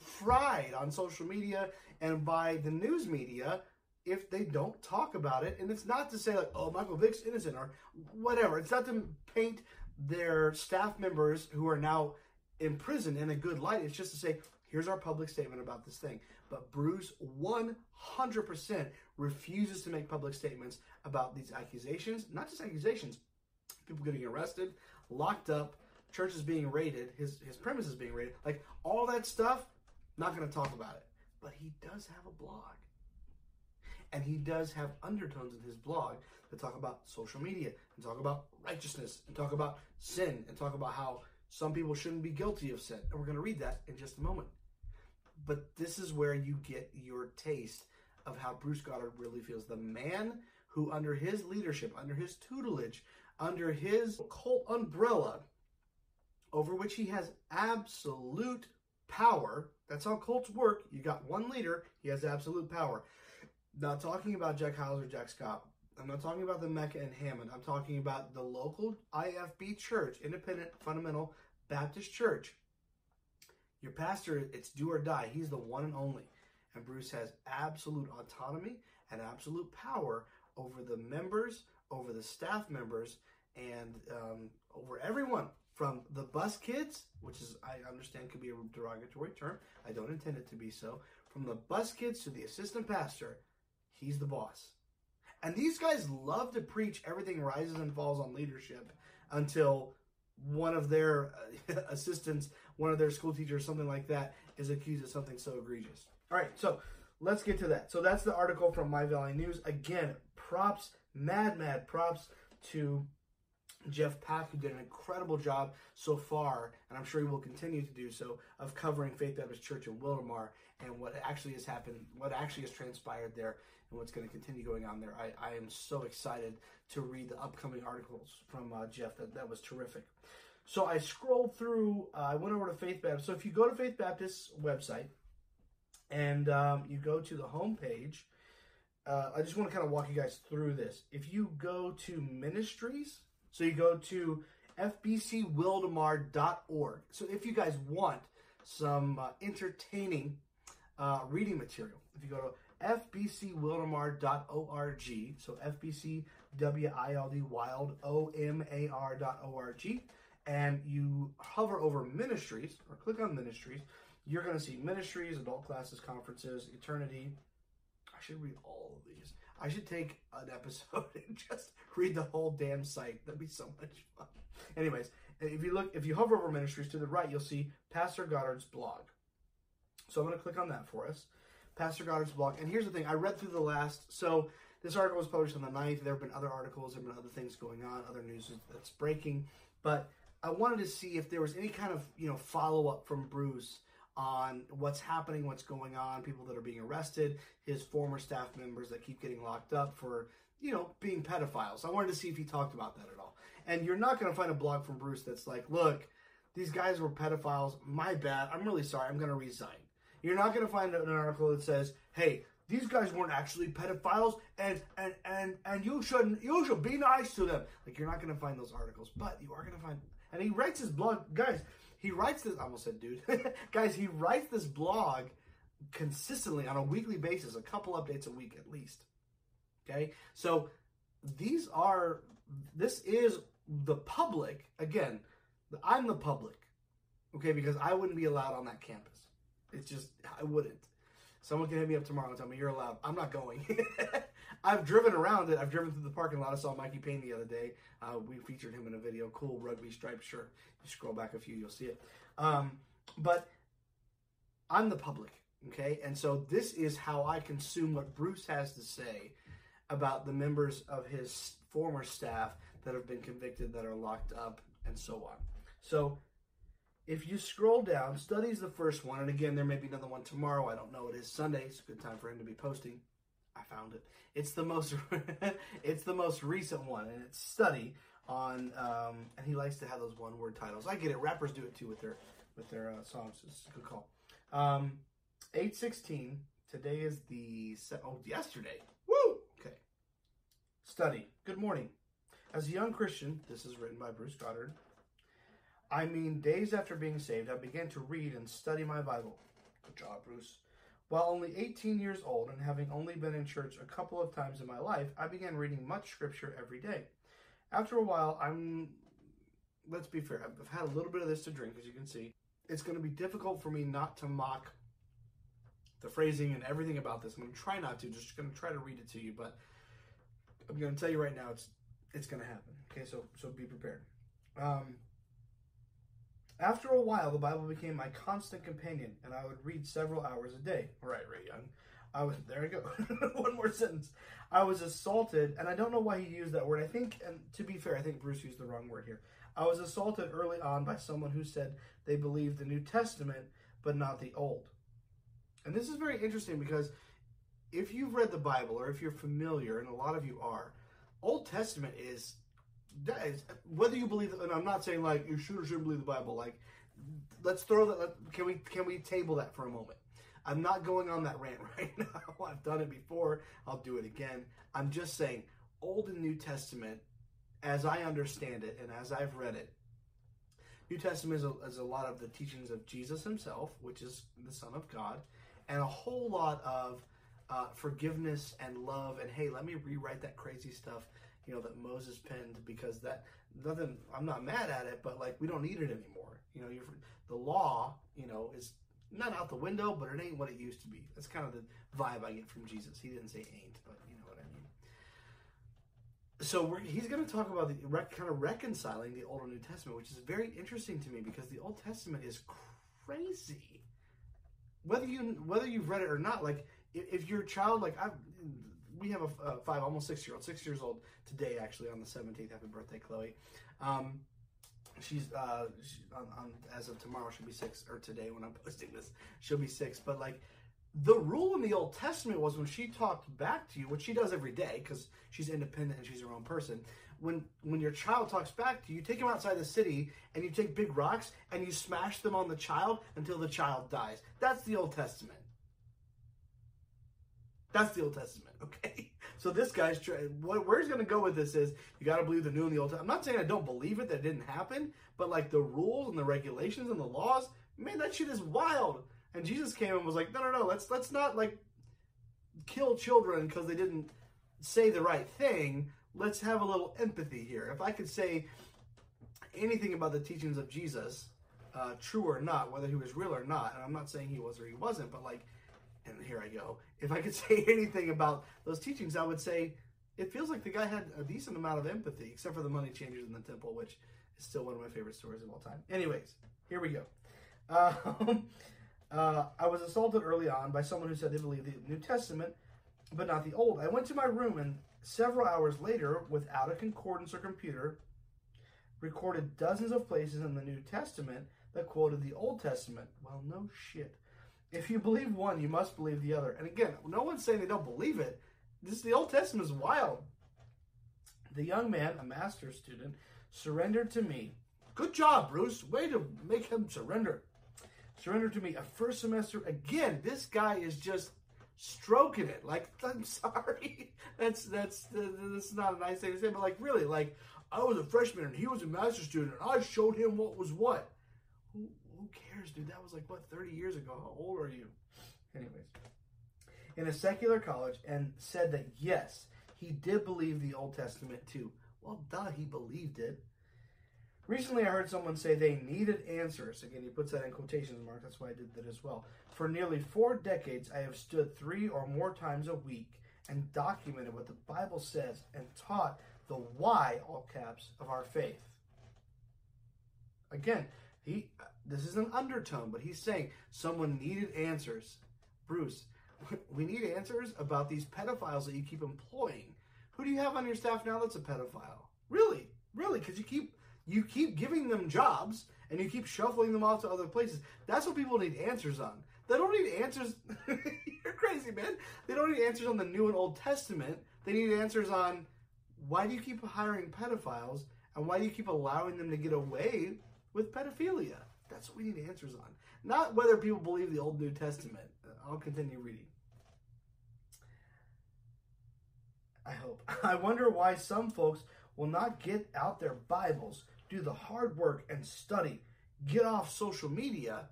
fried on social media and by the news media if they don't talk about it. And it's not to say like, oh, Michael Vick's innocent or whatever. It's not to paint their staff members who are now in prison in a good light. It's just to say, here's our public statement about this thing. But Bruce 100% refuses to make public statements about these accusations. Not just accusations, people getting arrested, locked up, churches being raided, his, his premises being raided. Like all that stuff, not going to talk about it. But he does have a blog. And he does have undertones in his blog that talk about social media and talk about righteousness and talk about sin and talk about how some people shouldn't be guilty of sin. And we're going to read that in just a moment. But this is where you get your taste of how Bruce Goddard really feels. The man who, under his leadership, under his tutelage, under his cult umbrella, over which he has absolute power. That's how cults work. You got one leader, he has absolute power. Not talking about Jack or Jack Scott. I'm not talking about the Mecca and Hammond. I'm talking about the local IFB church, Independent Fundamental Baptist Church. Your pastor, it's do or die. He's the one and only. And Bruce has absolute autonomy and absolute power over the members, over the staff members, and um, over everyone from the bus kids, which is I understand could be a derogatory term. I don't intend it to be so. From the bus kids to the assistant pastor, he's the boss. And these guys love to preach everything rises and falls on leadership until one of their *laughs* assistants, one of their school teachers, something like that, is accused of something so egregious. All right, so let's get to that. So that's the article from My Valley News. Again, props, mad, mad props to Jeff Pack, who did an incredible job so far, and I'm sure he will continue to do so, of covering Faith Baptist Church in Wildomar and what actually has happened, what actually has transpired there, and what's going to continue going on there. I, I am so excited to read the upcoming articles from uh, Jeff. That, that was terrific. So I scrolled through, uh, I went over to Faith Baptist. So if you go to Faith Baptist's website and um, you go to the homepage, uh, I just want to kind of walk you guys through this. If you go to ministries, so you go to fbcwildomar.org. So if you guys want some uh, entertaining uh, reading material, if you go to fbcwildomar.org, so fbcwild wild o m a r.org, and you hover over ministries or click on ministries, you're going to see ministries, adult classes, conferences, eternity. I should read all of these. I should take an episode *laughs* and just read the whole damn site. That'd be so much fun. Anyways, if you look, if you hover over ministries to the right, you'll see Pastor Goddard's blog. So I'm going to click on that for us. Pastor Goddard's blog. And here's the thing I read through the last, so this article was published on the 9th. There have been other articles, there have been other things going on, other news that's breaking. But I wanted to see if there was any kind of, you know, follow up from Bruce on what's happening, what's going on, people that are being arrested, his former staff members that keep getting locked up for, you know, being pedophiles. I wanted to see if he talked about that at all. And you're not going to find a blog from Bruce that's like, look, these guys were pedophiles. My bad. I'm really sorry. I'm going to resign. You're not going to find an article that says, "Hey, these guys weren't actually pedophiles, and and and and you shouldn't. You should be nice to them." Like you're not going to find those articles, but you are going to find. And he writes his blog, guys. He writes this. I almost said, dude, *laughs* guys. He writes this blog consistently on a weekly basis, a couple updates a week at least. Okay, so these are. This is the public again. I'm the public. Okay, because I wouldn't be allowed on that campus. It's just I wouldn't. Someone can hit me up tomorrow and tell me you're allowed. I'm not going. *laughs* I've driven around it. I've driven through the parking lot. I saw Mikey Payne the other day. Uh, we featured him in a video. Cool rugby striped shirt. You scroll back a few, you'll see it. Um, but I'm the public, okay? And so this is how I consume what Bruce has to say about the members of his former staff that have been convicted, that are locked up, and so on. So if you scroll down, studies the first one, and again, there may be another one tomorrow. I don't know. It is Sunday. It's a good time for him to be posting. I found it. It's the most, *laughs* it's the most recent one, and it's study on. Um, and he likes to have those one-word titles. I get it. Rappers do it too with their with their uh, songs. It's a good call. Um, Eight sixteen. Today is the oh yesterday. Woo. Okay. Study. Good morning. As a young Christian, this is written by Bruce Goddard. I mean, days after being saved, I began to read and study my Bible. Good job, Bruce. While only 18 years old and having only been in church a couple of times in my life, I began reading much scripture every day. After a while, I'm, let's be fair, I've had a little bit of this to drink, as you can see. It's going to be difficult for me not to mock the phrasing and everything about this. I'm going to try not to, just going to try to read it to you, but I'm going to tell you right now, it's it's going to happen. Okay, so so be prepared. Um, after a while, the Bible became my constant companion, and I would read several hours a day. All right, Ray Young. I was there. We go. *laughs* One more sentence. I was assaulted, and I don't know why he used that word. I think, and to be fair, I think Bruce used the wrong word here. I was assaulted early on by someone who said they believed the New Testament, but not the Old. And this is very interesting because if you've read the Bible, or if you're familiar, and a lot of you are, Old Testament is that is, whether you believe, and I'm not saying like you should or shouldn't believe the Bible. Like, let's throw that. Can we can we table that for a moment? I'm not going on that rant *laughs* right now. I've done it before. I'll do it again. I'm just saying, Old and New Testament, as I understand it and as I've read it, New Testament is a, is a lot of the teachings of Jesus Himself, which is the Son of God, and a whole lot of uh, forgiveness and love. And hey, let me rewrite that crazy stuff you know, that Moses penned because that nothing. I'm not mad at it, but like we don't need it anymore. You know, you the law, you know, is not out the window, but it ain't what it used to be. That's kind of the vibe I get from Jesus. He didn't say ain't, but you know what I mean. So he's going to talk about the rec, kind of reconciling the Old and New Testament, which is very interesting to me because the Old Testament is crazy. Whether you whether you've read it or not, like if, if your child, like I've we have a, a five, almost six year old, six years old today, actually, on the 17th. Happy birthday, Chloe. Um, she's, uh, she, on, on, as of tomorrow, she'll be six, or today when I'm *laughs* posting this, she'll be six. But like, the rule in the Old Testament was when she talked back to you, which she does every day because she's independent and she's her own person. When when your child talks back to you, you take them outside the city and you take big rocks and you smash them on the child until the child dies. That's the Old Testament. That's the Old Testament, *laughs* okay? So this guy's trying. Where he's going to go with this is you got to believe the New and the Old. I'm not saying I don't believe it that it didn't happen, but like the rules and the regulations and the laws, man, that shit is wild. And Jesus came and was like, no, no, no, let's let's not like kill children because they didn't say the right thing. Let's have a little empathy here. If I could say anything about the teachings of Jesus, uh, true or not, whether he was real or not, and I'm not saying he was or he wasn't, but like and here I go. If I could *laughs* say anything about those teachings, I would say it feels like the guy had a decent amount of empathy, except for the money changers in the temple, which is still one of my favorite stories of all time. Anyways, here we go. *laughs* Um, uh, I was assaulted early on by someone who said they believed the New Testament, but not the Old. I went to my room and several hours later, without a concordance or computer, recorded dozens of places in the New Testament that quoted the Old Testament. Well, no shit. If you believe one, you must believe the other. And again, no one's saying they don't believe it. This the Old Testament is wild. The young man, a master student, surrendered to me. Good job, Bruce. Way to make him surrender. Surrender to me. A first semester again. This guy is just stroking it. Like *laughs* I'm sorry, that's that's that's not a nice thing to say, but like really, like I was a freshman and he was a master student, and I showed him what was what. Cares, dude? That was like what 30 years ago. How old are you? Anyways, in a secular college, and said that yes, he did believe the Old Testament too. Well, duh, he believed it. Recently, I heard someone say they needed answers. Again, he puts that in quotations marks. That's why I did that as well. For nearly four decades, I have stood three or more times a week and documented what the Bible says and taught the why, all caps, of our faith. Again, he this is an undertone, but he's saying someone needed answers. Bruce, *laughs* we need answers about these pedophiles that you keep employing. Who do you have on your staff now that's a pedophile? Really? Really? Because you keep you keep giving them jobs and you keep shuffling them off to other places. That's what people need answers on. They don't need answers. *laughs* You're crazy, man. They don't need answers on the New and Old Testament. They need answers on why do you keep hiring pedophiles and why do you keep allowing them to get away with pedophilia? That's what we need answers on. Not whether people believe the Old New Testament. Uh, I'll continue reading. I hope. *laughs* I wonder why some folks will not get out their Bibles, do the hard work, and study. Get off social media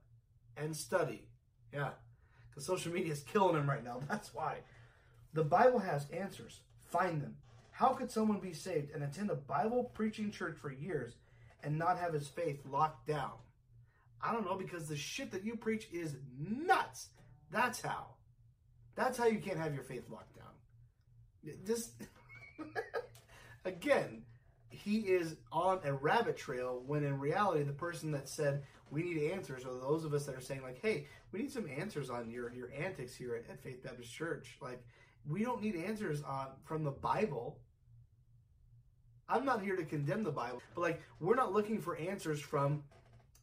and study. Yeah, because social media is killing them right now. *laughs* That's why. The Bible has answers. Find them. How could someone be saved and attend a Bible preaching church for years and not have his faith locked down? I don't know because the shit that you preach is nuts. That's how. That's how you can't have your faith locked down. Just *laughs* again, he is on a rabbit trail when in reality the person that said we need answers are those of us that are saying like, hey, we need some answers on your your antics here at, at Faith Baptist Church. Like, we don't need answers on from the Bible. I'm not here to condemn the Bible, but like we're not looking for answers from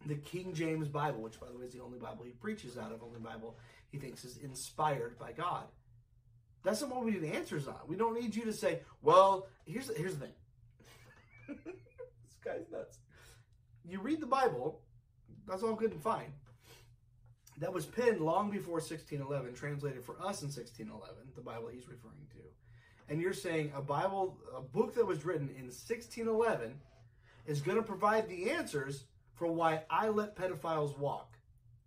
the King James Bible, which by the way is the only Bible he preaches out of, only Bible he thinks is inspired by God. That's not what we need answers on. We don't need you to say, well, here's the, here's the thing. *laughs* this guy's nuts. You read the Bible, that's all good and fine. That was penned long before 1611, translated for us in 1611, the Bible he's referring to. And you're saying a Bible, a book that was written in 1611, is going to provide the answers for why I let pedophiles walk.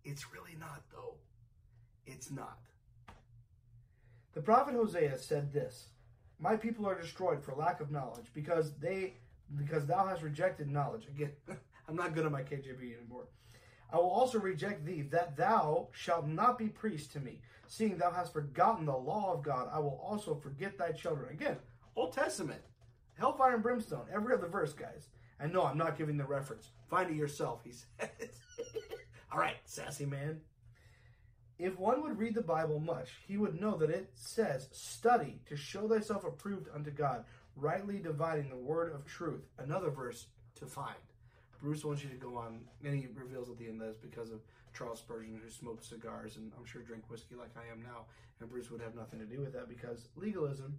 It's really not, though. It's not. The prophet Hosea said this My people are destroyed for lack of knowledge, because they because thou hast rejected knowledge. Again, *laughs* I'm not good at my KJV anymore. I will also reject thee, that thou shalt not be priest to me. Seeing thou hast forgotten the law of God, I will also forget thy children. Again, Old Testament, hellfire and brimstone, every other verse, guys. And no, I'm not giving the reference. Find it yourself, he *laughs* says. All right, sassy man. If one would read the Bible much, he would know that it says, Study to show thyself approved unto God, rightly dividing the word of truth. Another verse to find. Bruce wants you to go on, and he reveals at the end that it's because of Charles Spurgeon, who smoked cigars and I'm sure drank whiskey like I am now. And Bruce would have nothing to do with that because legalism.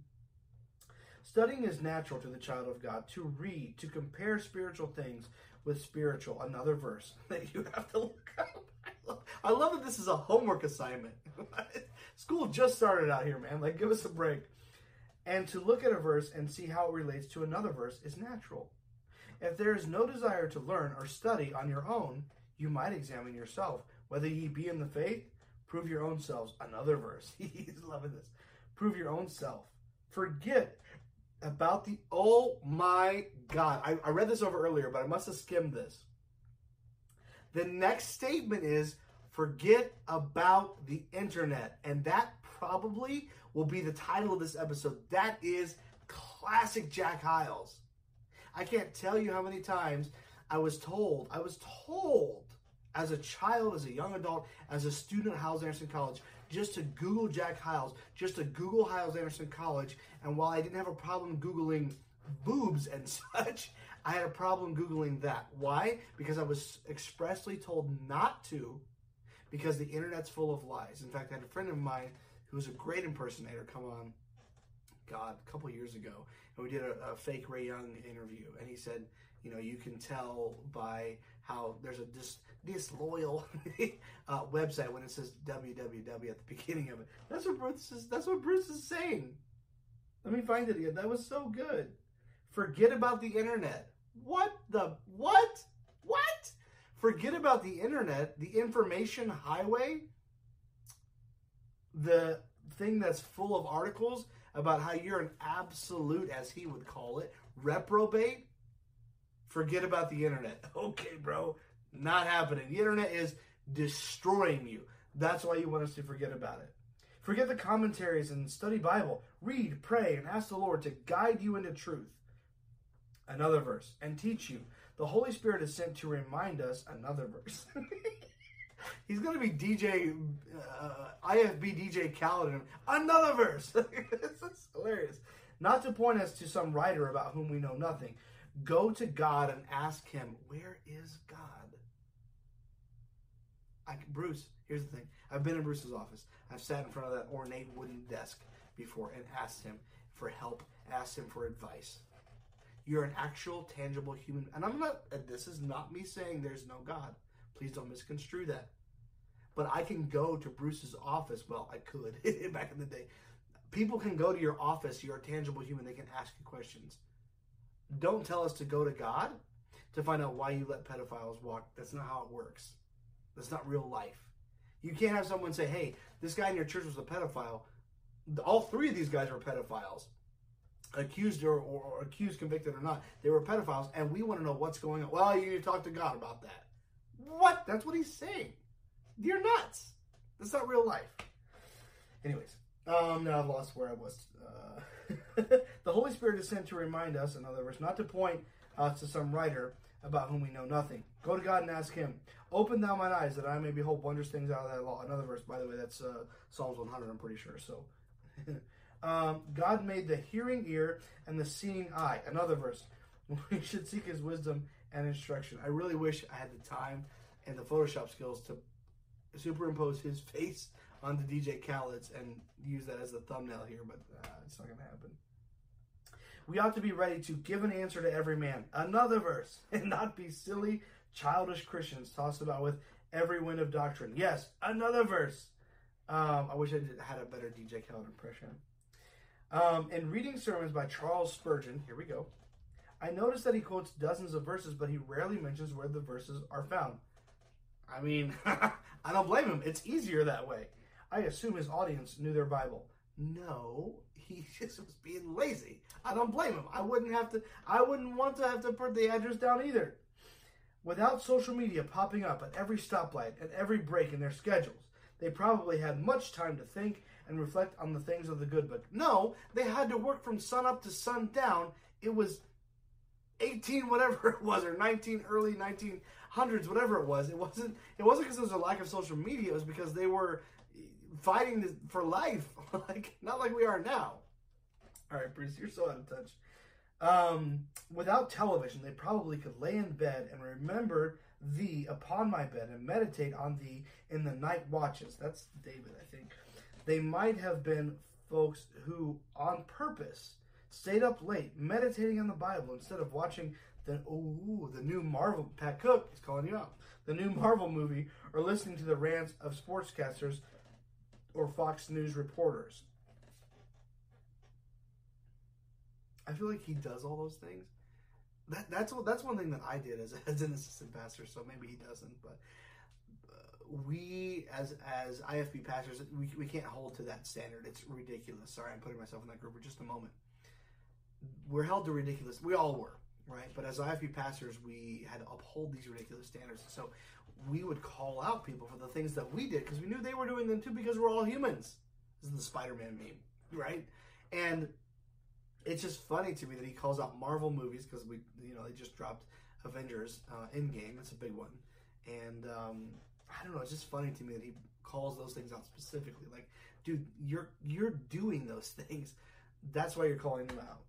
Studying is natural to the child of God to read, to compare spiritual things with spiritual. Another verse *laughs* that you have to look up. I love that this is a homework assignment. *laughs* School just started out here, man. Like, give us a break. And to look at a verse and see how it relates to another verse is natural. If there is no desire to learn or study on your own, you might examine yourself. Whether ye be in the faith, prove your own selves. Another verse. *laughs* He's loving this. Prove your own self. Forget about the. Oh my God. I, I read this over earlier, but I must have skimmed this. The next statement is forget about the internet. And that probably will be the title of this episode. That is classic Jack Hyles. I can't tell you how many times I was told, I was told as a child, as a young adult, as a student at Hyles Anderson College, just to Google Jack Hyles, just to Google Hyles Anderson College. And while I didn't have a problem Googling boobs and *laughs* such, I had a problem Googling that. Why? Because I was expressly told not to, because the internet's full of lies. In fact, I had a friend of mine who was a great impersonator come on God, a couple years ago, and we did a, a fake Ray Young interview, and he said, you know, you can tell by how there's a dis, disloyal *laughs* uh, website when it says www at the beginning of it. That's what Bruce is. That's what Bruce is saying. Let me find it again. That was so good. Forget about the internet. What the what? What? Forget about the internet, the information highway, the thing that's full of articles about how you're an absolute, as he would call it, reprobate. Forget about the internet. *laughs* Okay, bro. Not happening. The internet is destroying you. That's why you want us to forget about it. Forget the commentaries and study Bible. Read, pray, and ask the Lord to guide you into truth. Another verse. And teach you. The Holy Spirit is sent to remind us. Another verse. *laughs* He's going to be DJ, uh, IFB DJ Khaled. Another verse. *laughs* That's hilarious. Not to point us to some writer about whom we know nothing. Go to God and ask Him, Where is God? I, Bruce, here's the thing. I've been in Bruce's office. I've sat in front of that ornate wooden desk before and asked him for help, asked him for advice. You're an actual, tangible human. And I'm not, this is not me saying there's no God. Please don't misconstrue that. But I can go to Bruce's office. Well, I could *laughs* back in the day. People can go to your office. You're a tangible human. They can ask you questions. Don't tell us to go to God to find out why you let pedophiles walk. That's not how it works. That's not real life. You can't have someone say, hey, this guy in your church was a pedophile. All three of these guys were pedophiles. Accused or, or, or accused, convicted or not, they were pedophiles, and we want to know what's going on. Well, you need to talk to God about that. What? That's what he's saying. You're nuts. That's not real life. Anyways, um, now I've lost where I was. Uh, *laughs* the Holy Spirit is sent to remind us, in other words, not to point us to some writer about whom we know nothing. Go to God and ask Him. Open thou mine eyes that I may behold wondrous things out of thy law. Another verse, by the way, that's uh, Psalms 100, I'm pretty sure. So, *laughs* um, God made the hearing ear and the seeing eye. Another verse. *laughs* We should seek His wisdom and instruction. I really wish I had the time and the Photoshop skills to superimpose his face onto DJ Khaled's and use that as the thumbnail here, but uh, it's not going to happen. We ought to be ready to give an answer to every man. Another verse, *laughs* and not be silly, childish Christians tossed about with every wind of doctrine. Yes, another verse. Um, I wish I did, had a better DJ Khaled impression. Um, in reading sermons by Charles Spurgeon, here we go. I noticed that he quotes dozens of verses, but he rarely mentions where the verses are found. I mean, *laughs* I don't blame him. It's easier that way. I assume his audience knew their Bible. No, he *laughs* just was being lazy. I don't blame him. I wouldn't have to. I wouldn't want to have to put the address down either. Without social media popping up at every stoplight and every break in their schedules, they probably had much time to think and reflect on the things of the good book. No, they had to work from sun up to sun down. It was 18 whatever it was or 19 early 1900s whatever it was. It wasn't it wasn't because there was a lack of social media. It was because they were fighting for life, *laughs* like not like we are now. All right, Bruce, you're so out of touch. Um, without television, they probably could lay in bed and remember thee upon my bed and meditate on thee in the night watches. That's David, I think. They might have been folks who, on purpose, stayed up late meditating on the Bible instead of watching the ooh, the new Marvel. Pat Cook is calling you out. The new Marvel movie, or listening to the rants of sportscasters or Fox News reporters. I feel like he does all those things. That, that's that's one thing that I did as, *laughs* as an assistant pastor. So maybe he doesn't, but uh, we as as IFB pastors, we, we can't hold to that standard. It's ridiculous. Sorry, I'm putting myself in that group for just a moment. We're held to ridiculous. We all were, right? But as IFB pastors, we had to uphold these ridiculous standards. So we would call out people for the things that we did because we knew they were doing them too because we're all humans. This is the Spider-Man meme, right? And it's just funny to me that he calls out Marvel movies because we, you know, they just dropped Avengers uh, Endgame. That's a big one, and um, I don't know. It's just funny to me that he calls those things out specifically. Like, dude, you're you're doing those *laughs* things. That's why you're calling them out.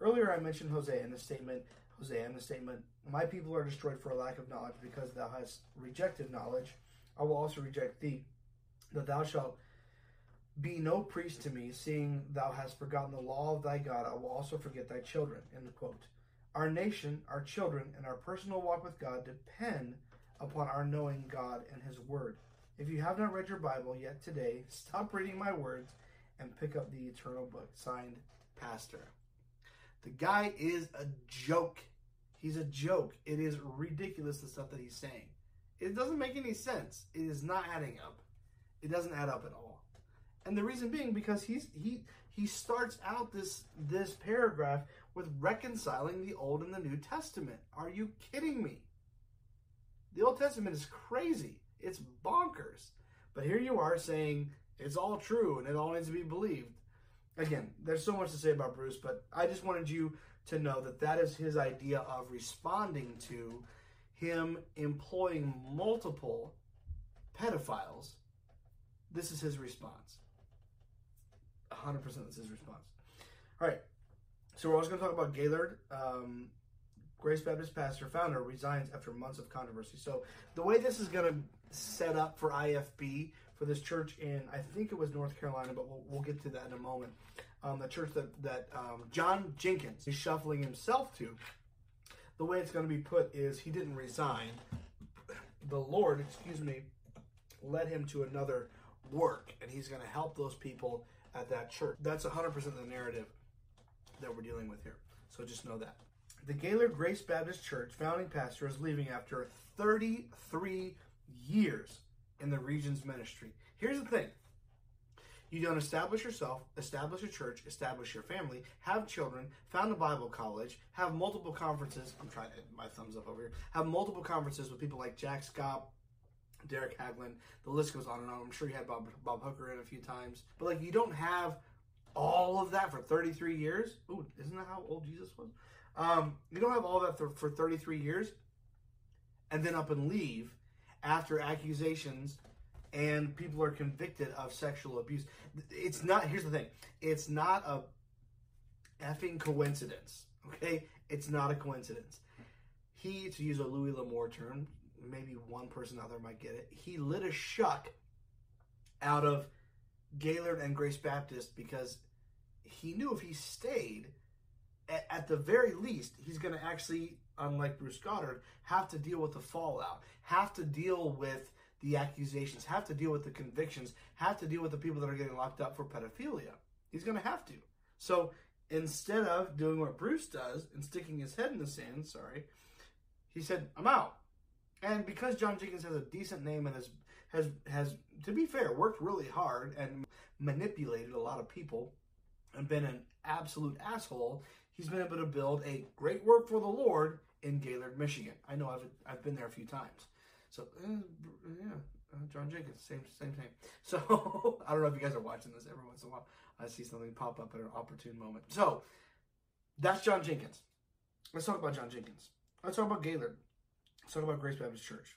Earlier, I mentioned Hosea in the statement. Hosea in the statement, "My people are destroyed for a lack of knowledge, because thou hast rejected knowledge. I will also reject thee, that thou shalt Be no priest to me, seeing thou hast forgotten the law of thy God. I will also forget thy children. End quote. Our nation, our children, and our personal walk with God depend upon our knowing God and His Word. If you have not read your Bible yet today, stop reading my words and pick up the eternal book. Signed, Pastor. The guy is a joke. He's a joke. It is ridiculous the stuff that he's saying. It doesn't make any sense. It is not adding up. It doesn't add up at all. And the reason being because he's he he starts out this this paragraph with reconciling the Old and the New Testament. Are you kidding me? The Old Testament is crazy. It's bonkers. But here you are saying it's all true and it all needs to be believed. Again, there's so much to say about Bruce, but I just wanted you to know that that is his idea of responding to him employing multiple pedophiles. This is his response. 100% that's his response. All right. So we're also going to talk about Gaylord. Um, Grace Baptist pastor, founder, resigns after months of controversy. So the way this is going to set up for IFB for this church in, I think it was North Carolina, but we'll, we'll get to that in a moment. Um, the church that that um, John Jenkins is shuffling himself to. The way it's going to be put is he didn't resign. The Lord, excuse me, led him to another work, and he's going to help those people at that church. That's 100% the narrative that we're dealing with here. So just know that. The Gaylord Grace Baptist Church founding pastor is leaving after 33 years in the region's ministry. Here's the thing you don't establish yourself, establish a church, establish your family, have children, found a Bible college, have multiple conferences. I'm trying to my thumbs up over here. Have multiple conferences with people like Jack Scott, Derek Haglund. The list goes on and on. I'm sure you had Bob, Bob Hooker in a few times. But like you don't have all of that for 33 years. Ooh, isn't that how old Jesus was? Um, you don't have all that for, for 33 years and then up and leave after accusations and people are convicted of sexual abuse. It's not, here's the thing it's not a effing coincidence, okay? It's not a coincidence. He, to use a Louis L'Amour term, maybe one person out there might get it, he lit a shuck out of Gaylord and Grace Baptist because he knew if he stayed, at, at the very least, he's going to actually, unlike Bruce Goddard, have to deal with the fallout, have to deal with the accusations, have to deal with the convictions, have to deal with the people that are getting locked up for pedophilia. He's going to have to. So instead of doing what Bruce does and sticking his head in the sand, sorry, he said, I'm out. And because John Jenkins has a decent name and has has has to be fair worked really hard and manipulated a lot of people and been an absolute asshole, he's been able to build a great work for the Lord in Gaylord, Michigan. I know I've I've been there a few times. So uh, yeah, uh, John Jenkins, same same thing. *laughs* So I don't know if you guys are watching this every once in a while. I see something pop up at an opportune moment. So that's John Jenkins. Let's talk about John Jenkins. Let's talk about Gaylord. Let's talk about Grace Baptist Church.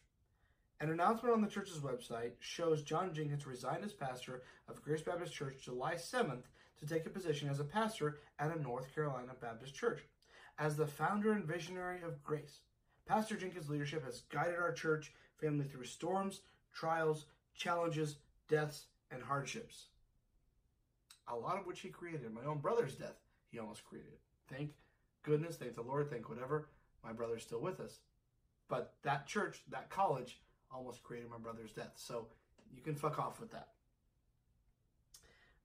An announcement on the church's website shows John Jenkins resigned as pastor of Grace Baptist Church July 7th to take a position as a pastor at a North Carolina Baptist church. As the founder and visionary of Grace, Pastor Jenkins' leadership has guided our church family through storms, trials, challenges, deaths, and hardships. A lot of which he created. My own brother's death, he almost created. Thank goodness, thank the Lord, thank whatever. My brother's still with us. But that church, that college, almost created my brother's death. So you can fuck off with that.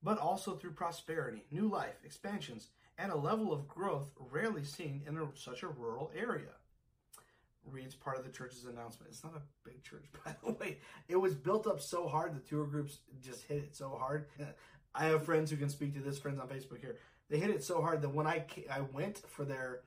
But also through prosperity, new life, expansions, and a level of growth rarely seen in a, such a rural area. Reads part of the church's announcement. It's not a big church, *laughs* by the way. It was built up so hard, the tour groups just hit it so hard. *laughs* I have friends who can speak to this, friends on Facebook here. They hit it so hard that when I, I went for their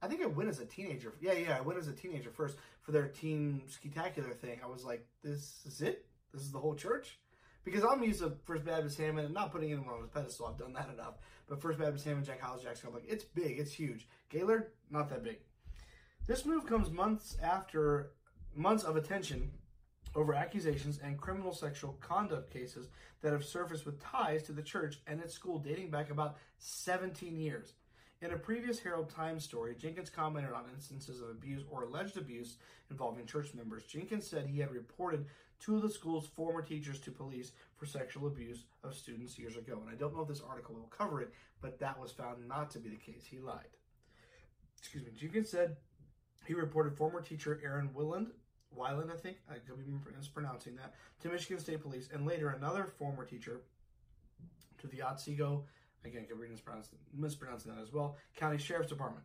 I think I went as a teenager. Yeah, yeah, I went as a teenager first for their teen skitacular thing. I was like, this is it? This is the whole church? Because I'm used to First Baptist Hammond and not putting anyone on his pedestal. I've done that enough. But First Baptist Hammond, Jack Hyles, Jackson, I'm like, it's big, it's huge. Gaylord, not that big. This move comes months after months of attention over accusations and criminal sexual conduct cases that have surfaced with ties to the church and its school dating back about 17 years. In a previous Herald Times story, Jenkins commented on instances of abuse or alleged abuse involving church members. Jenkins said he had reported two of the school's former teachers to police for sexual abuse of students years ago. And I don't know if this article will cover it, but that was found not to be the case. He lied. Excuse me. Jenkins said he reported former teacher Aaron Willand, Wyland, I think, I could be mispronouncing that, to Michigan State Police, and later another former teacher to the Otsego, again, could be mispronouncing, that as well, County Sheriff's Department.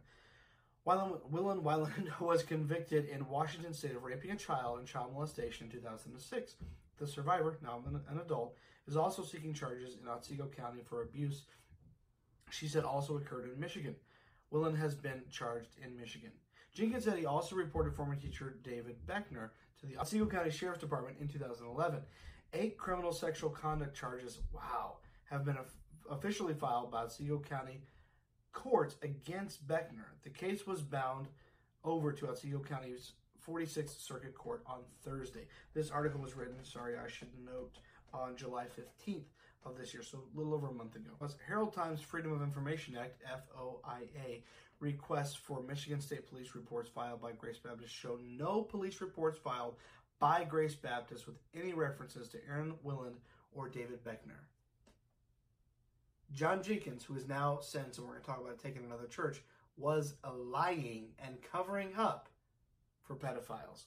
Wyland, Willen *laughs* was convicted in Washington State of raping a child and child molestation in 2006. The survivor, now an adult, is also seeking charges in Otsego County for abuse she said also occurred in Michigan. Willen has been charged in Michigan. Jenkins said he also reported former teacher David Beckner to the Otsego County Sheriff's Department in 2011. Eight criminal sexual conduct charges, wow, have been officially filed by Otsego County courts against Beckner. The case was bound over to Otsego County's 46th Circuit Court on Thursday. This article was written, sorry, I should note, on July 15th of this year, so a little over a month ago. Was Herald Times Freedom of Information Act, FOIA, requests for Michigan State Police reports filed by Grace Baptist show no police reports filed by Grace Baptist with any references to Aaron Willand or David Beckner. John Jenkins, who is now sentenced, and we're going to talk about taking another church, was lying and covering up for pedophiles.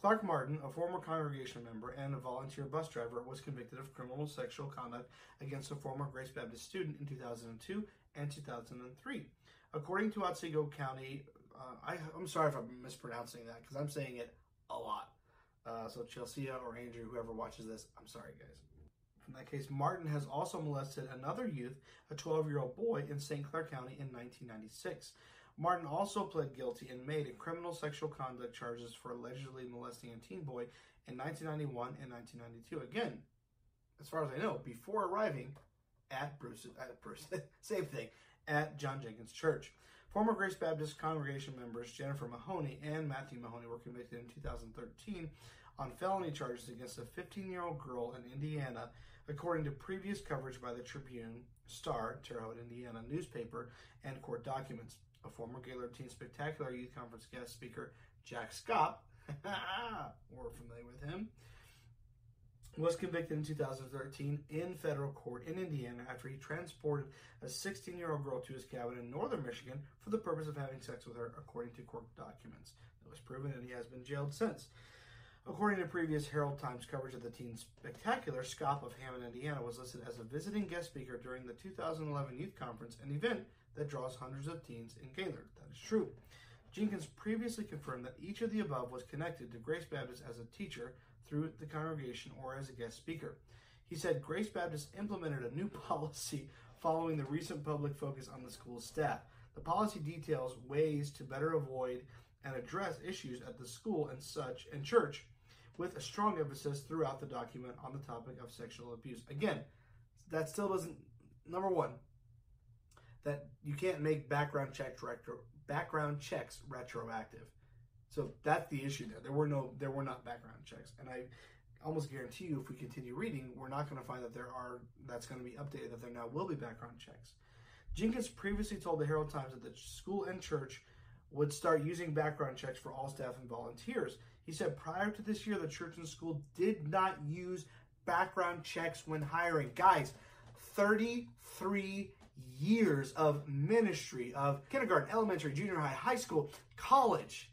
Clark Martin, a former congregation member and a volunteer bus driver, was convicted of criminal sexual conduct against a former Grace Baptist student in 2002 and 2003. According to Otsego County, uh, I, am sorry if I'm mispronouncing that because I'm saying it a lot. Uh, so Chelsea or Andrew, whoever watches this, I'm sorry, guys. In that case, Martin has also molested another youth, a 12 year old boy, in St. Clair County in 1996. Martin also pled guilty May to criminal sexual conduct charges for allegedly molesting a teen boy in 1991 and 1992. Again, as far as I know, before arriving at Bruce, at Bruce, *laughs* same thing, at John Jenkins Church. Former Grace Baptist congregation members Jennifer Mahoney and Matthew Mahoney were convicted in 2013 on felony charges against a 15 year old girl in Indiana, according to previous coverage by the Tribune, Star, Terre Haute, Indiana newspaper, and court documents a former Gaylord Teen Spectacular Youth Conference guest speaker, Jack Scott, *laughs* we're familiar with him, was convicted in 2013 in federal court in Indiana after he transported a 16 year old girl to his cabin in northern Michigan for the purpose of having sex with her, according to court documents. It was proven, and he has been jailed since. According to previous Herald Times coverage of the Teen Spectacular, Scott of Hammond, Indiana was listed as a visiting guest speaker during the 2011 Youth Conference, an event that draws hundreds of teens in Gaylord. That is true. Jenkins previously confirmed that each of the above was connected to Grace Baptist as a teacher through the congregation or as a guest speaker. He said Grace Baptist implemented a new *laughs* policy following the recent public focus on the school's staff. The policy details ways to better avoid and address issues at the school and such and church with a strong emphasis throughout the document on the topic of sexual abuse. Again, that still doesn't number 1 that you can't make background checks retro, background checks retroactive. So that's the issue there. There were no there were not background checks, and I almost guarantee you, if we continue reading, we're not going to find that there are that's going to be updated that there now will be background checks. Jenkins previously told the Herald Times that the school and church would start using background checks for all staff and volunteers. He said prior to this year, the church and school did not use background checks when hiring. Guys, 33 years of ministry of kindergarten, elementary, junior high, high school, college,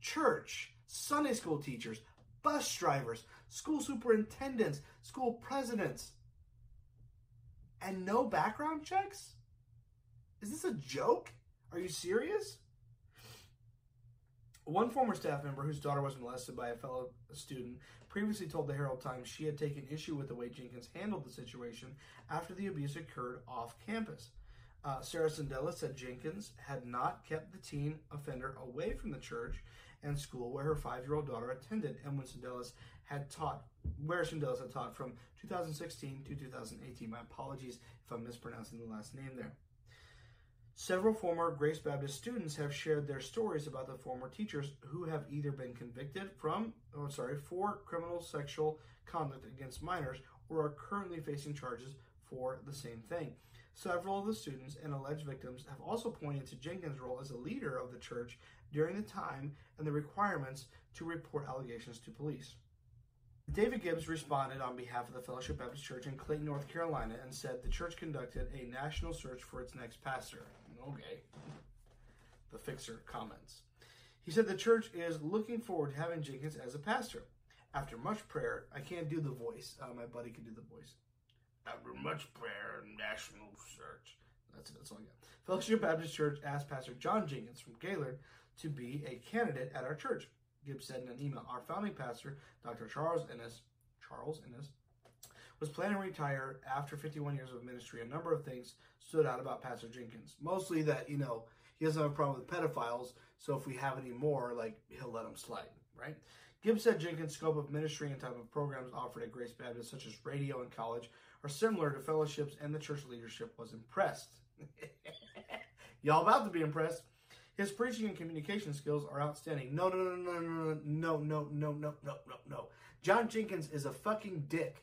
church, Sunday school teachers, bus drivers, school superintendents, school presidents, and no background checks? Is this a joke? Are you serious? One former staff member whose daughter was molested by a fellow student previously told the Herald Times she had taken issue with the way Jenkins handled the situation after the abuse occurred off campus. Uh, Sarah Sandella said Jenkins had not kept the teen offender away from the church and school where her five-year-old daughter attended, and when Sandellas had taught, where Sandellas had taught from 2016 to 2018. My apologies if I'm mispronouncing the last name there. Several former Grace Baptist students have shared their stories about the former teachers who have either been convicted from, oh, sorry, for criminal sexual conduct against minors or are currently facing charges for the same thing. Several of the students and alleged victims have also pointed to Jenkins' role as a leader of the church during the time and the requirements to report allegations to police. David Gibbs responded on behalf of the Fellowship Baptist Church in Clayton, North Carolina, and said the church conducted a national search for its next pastor. Okay. The fixer comments. He said the church is looking forward to having Jenkins as a pastor. After much prayer, I can't do the voice. Uh, my buddy can do the voice. After much prayer, national search. That's it. That's all I got. Fellowship Baptist Church asked Pastor John Jenkins from Gaylord to be a candidate at our church. Gibbs said in an email, our founding pastor, Dr. Charles Ennis, Charles Ennis, was planning to retire after 51 years of ministry. A number of things stood out about Pastor Jenkins. Mostly that, you know, he doesn't have a problem with pedophiles, so if we have any more, like, he'll let them slide, right? Gibbs said Jenkins' scope of ministry and type of programs offered at Grace Baptist, such as radio and college, are similar to fellowships, and the church leadership was impressed. *laughs* Y'all about to be impressed. His preaching and communication skills are outstanding. No, no, no, no, no, no, no, no, no, no, no, no. John Jenkins is a fucking dick.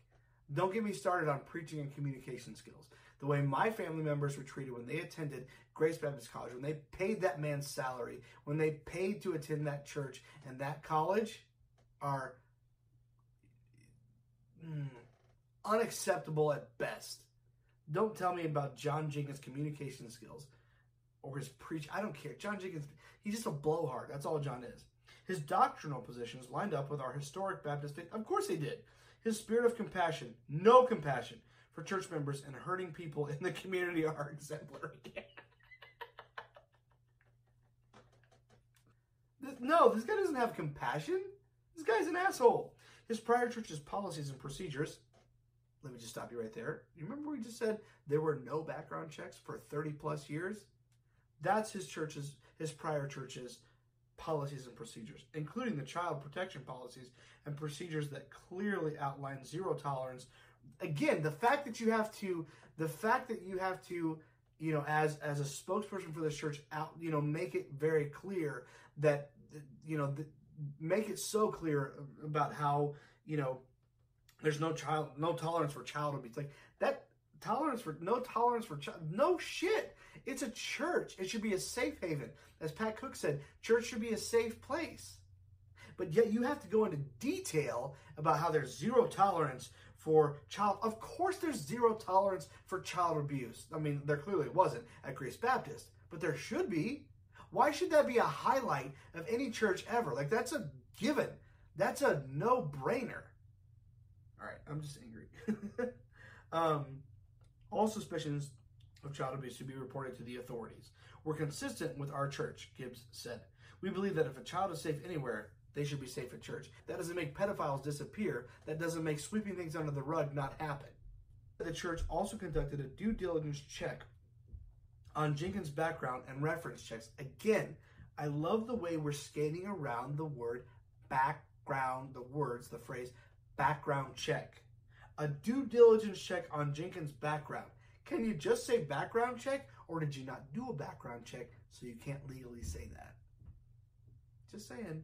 Don't get me started on preaching and communication skills. The way my family members were treated when they attended Grace Baptist College, when they paid that man's salary, when they paid to attend that church and that college, are mm, unacceptable at best. Don't tell me about John Jenkins' communication skills or his preach. I don't care. John Jenkins, he's just a blowhard. That's all John is. His doctrinal positions lined up with our historic Baptist faith. Of course they did. His spirit of compassion, no compassion for church members and hurting people in the community are *laughs* exemplary. no, this guy doesn't have compassion. This guy's an asshole. His prior church's policies and procedures. Let me just stop you right there. You remember we just said there were no background checks for 30 plus years? That's his church's, his prior church's policies and procedures, including the child protection policies and procedures that clearly outline zero tolerance. Again, the fact that you have to, the fact that you have to, you know, as as a spokesperson for this church, out, you know, make it very clear that, you know, the, make it so clear about how, you know, there's no child, no tolerance for child abuse. Like that tolerance for no tolerance for child. No shit. It's a church. It should be a safe haven. As Pat Cook said, church should be a safe place. But yet you have to go into detail about how there's zero tolerance for child. Of course, there's zero tolerance for child abuse. I mean, there clearly wasn't at Grace Baptist, but there should be. Why should that be a highlight of any church ever? Like, that's a given. That's a no brainer. All right, I'm just angry. *laughs* um, all suspicions of child abuse to be reported to the authorities. We're consistent with our church, Gibbs said. We believe that if a child is safe anywhere, they should be safe at church. That doesn't make pedophiles disappear. That doesn't make sweeping things under the rug not happen. The church also conducted a due diligence check on Jenkins' background and reference checks. Again, I love the way we're skating around the word background, the words, the phrase background check. A due diligence check on Jenkins' background. Can you just say background check, or did you not do a background check so you can't legally say that? Just saying.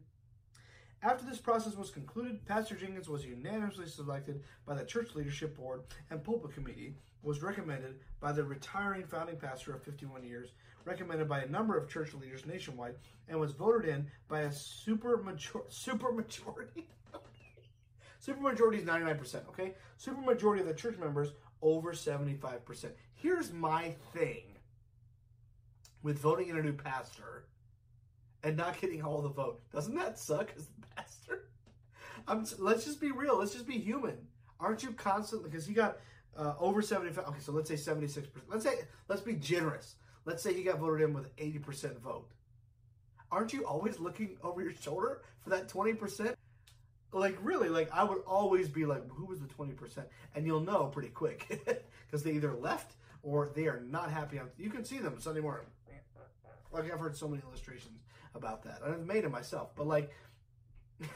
After this process was concluded, Pastor Jenkins was unanimously selected by the church leadership board and pulpit committee, was recommended by the retiring founding pastor of 51 years, recommended by a number of church leaders nationwide, and was voted in by a super super majority. *laughs* super majority is 99%, okay? Super majority of the church members over 75%. Here's my thing with voting in a new pastor and not getting all the vote. Doesn't that suck as the *laughs* pastor? I'm, let's just be real. Let's just be human. Aren't you constantly, because you got uh, over 75, okay, so let's say 76%. Let's say, let's be generous. Let's say he got voted in with 80% vote. Aren't you always looking over your shoulder for that 20%? Like, really, like, I would always be like, who was the 20%? And you'll know pretty quick *laughs* because they either left or they are not happy. You can see them Sunday morning. Like, I've heard so many illustrations about that. I've made it myself, but like,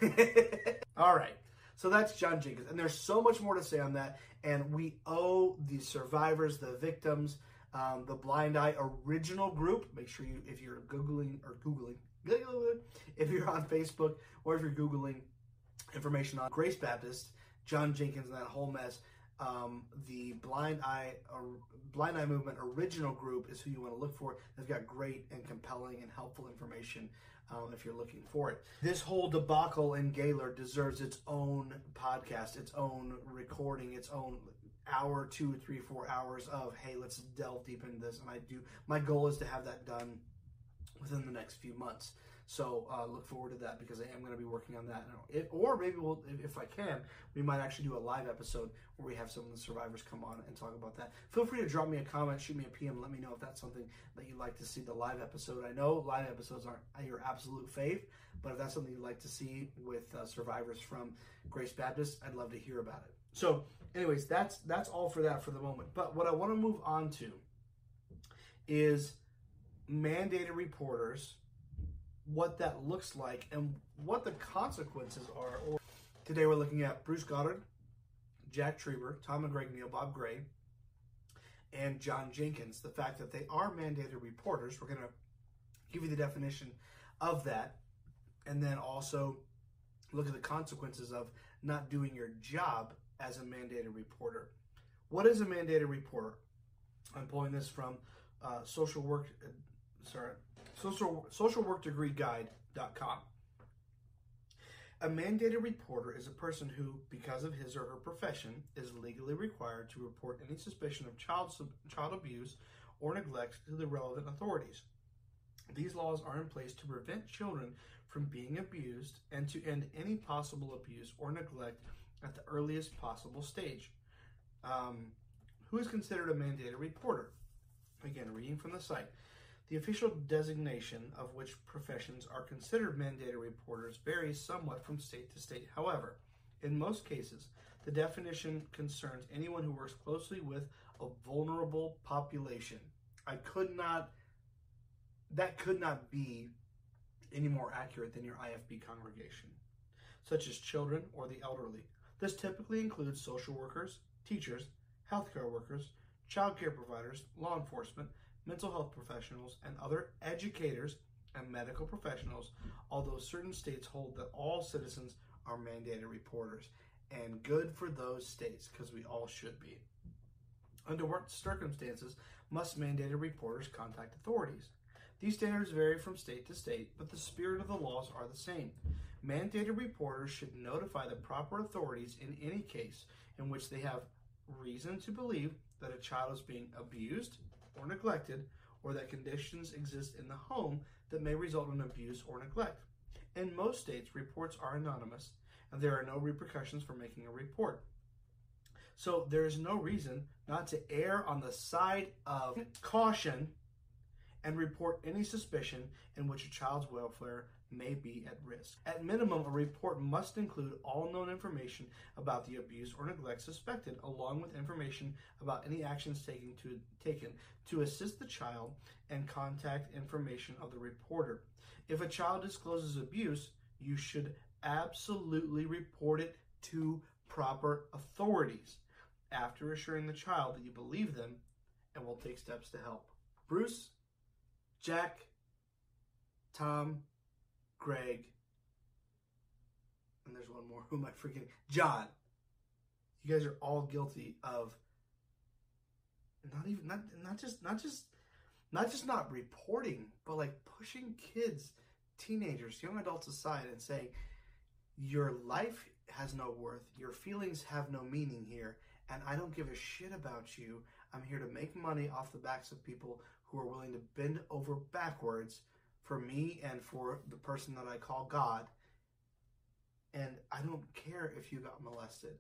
*laughs* all right. So that's John Jenkins, and there's so much more to say on that. And we owe the survivors, the victims, um, the Blind Eye original group. Make sure you, if you're googling or googling, *laughs* if you're on Facebook or if you're googling information on Grace Baptist, John Jenkins, and that whole mess. Um, the Blind Eye uh, Blind Eye Movement original group is who you want to look for. They've got great and compelling and helpful information um, if you're looking for it. This whole debacle in Gaylord deserves its own podcast, its own recording, its own hour, two, three, four hours of hey, let's delve deep into this. And I do. My goal is to have that done within the next few months. So uh, look forward to that because I am going to be working on that. It, or maybe we'll, if I can, we might actually do a live episode where we have some of the survivors come on and talk about that. Feel free to drop me a comment, shoot me a PM, let me know if that's something that you'd like to see the live episode. I know live episodes aren't your absolute fave, but if that's something you'd like to see with uh, survivors from Grace Baptist, I'd love to hear about it. So, anyways, that's that's all for that for the moment. But what I want to move on to is mandated reporters what that looks like and what the consequences are. Today we're looking at Bruce Goddard, Jack Trieber, Tom and Greg McGregor, Bob Gray, and John Jenkins. The fact that they are mandated reporters. We're going to give you the definition of that, and then also look at the consequences of not doing your job as a mandated reporter. What is a mandated reporter? I'm pulling this from uh, social work. Sorry, social, socialworkdegreeguide.com. A mandated reporter is a person who, because of his or her profession, is legally required to report any suspicion of child, child abuse or neglect to the relevant authorities. These laws are in place to prevent children from being abused and to end any possible abuse or neglect at the earliest possible stage. Um, who is considered a mandated reporter? Again, reading from the site. The official designation of which professions are considered mandated reporters varies somewhat from state to state. However, in most cases, the definition concerns anyone who works closely with a vulnerable population. I could not, that could not be any more accurate than your IFB congregation, such as children or the elderly. This typically includes social workers, teachers, healthcare workers, child care providers, law enforcement, mental health professionals, and other educators and medical professionals, although certain states hold that all citizens are mandated reporters. And good for those states, because we all should be. Under what circumstances must mandated reporters contact authorities? These standards vary from state to state, but the spirit of the laws are the same. Mandated reporters should notify the proper authorities in any case in which they have reason to believe that a child is being abused, or neglected, or that conditions exist in the home that may result in abuse or neglect. In most states, reports are anonymous and there are no repercussions for making a report. So there is no reason not to err on the side of caution and report any suspicion in which a child's welfare may be at risk. At minimum, a report must include all known information about the abuse or neglect suspected, along with information about any actions taken to, taken to assist the child and contact information of the reporter. If a child discloses abuse, you should absolutely report it to proper authorities after assuring the child that you believe them and will take steps to help. Bruce, Jack, Tom, Greg, and there's one more. Who am I forgetting? John. You guys are all guilty of not even not not just not just not just not reporting, but like pushing kids, teenagers, young adults aside and saying your life has no worth, your feelings have no meaning here, and I don't give a shit about you. I'm here to make money off the backs of people who are willing to bend over backwards for me and for the person that I call God. And I don't care if you got molested.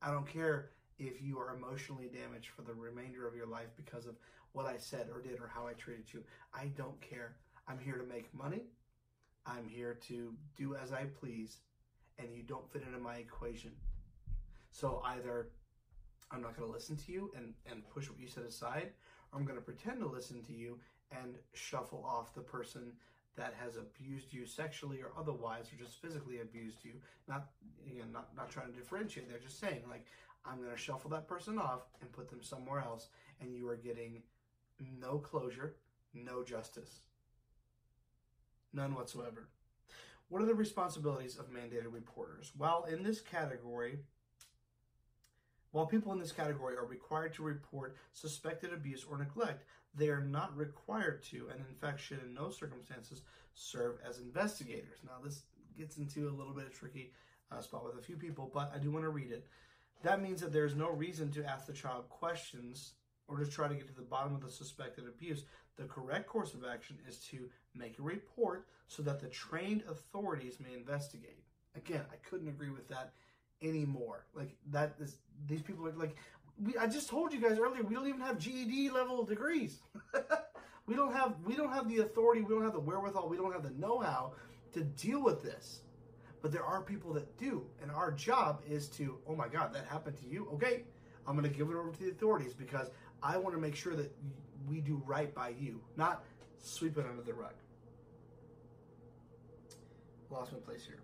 I don't care if you are emotionally damaged for the remainder of your life because of what I said or did or how I treated you. I don't care. I'm here to make money. I'm here to do as I please. And you don't fit into my equation. So either I'm not going to listen to you and, and push what you said aside, or I'm going to pretend to listen to you and shuffle off the person that has abused you sexually or otherwise, or just physically abused you. Not again, not not trying to differentiate. They're just saying like I'm going to shuffle that person off and put them somewhere else, and you are getting no closure, no justice, none whatsoever. What are the responsibilities of mandated reporters? Well, in this category, While people in this category are required to report suspected abuse or neglect, they are not required to, and in fact should in no circumstances serve as investigators. Now, this gets into a little bit of tricky uh, spot with a few people, but I do want to read it. That means that there's no reason to ask the child questions or to try to get to the bottom of the suspected abuse. The correct course of action is to make a report so that the trained authorities may investigate. Again, I couldn't agree with that anymore. Like that is these people are like we, I just told you guys earlier we don't even have GED level degrees. *laughs* we don't have we don't have the authority, we don't have the wherewithal, we don't have the know-how to deal with this. But there are people that do, and our job is to, oh my God, that happened to you. Okay, I'm going to give it over to the authorities because I want to make sure that we do right by you, not sweep it under the rug. Lost my place here.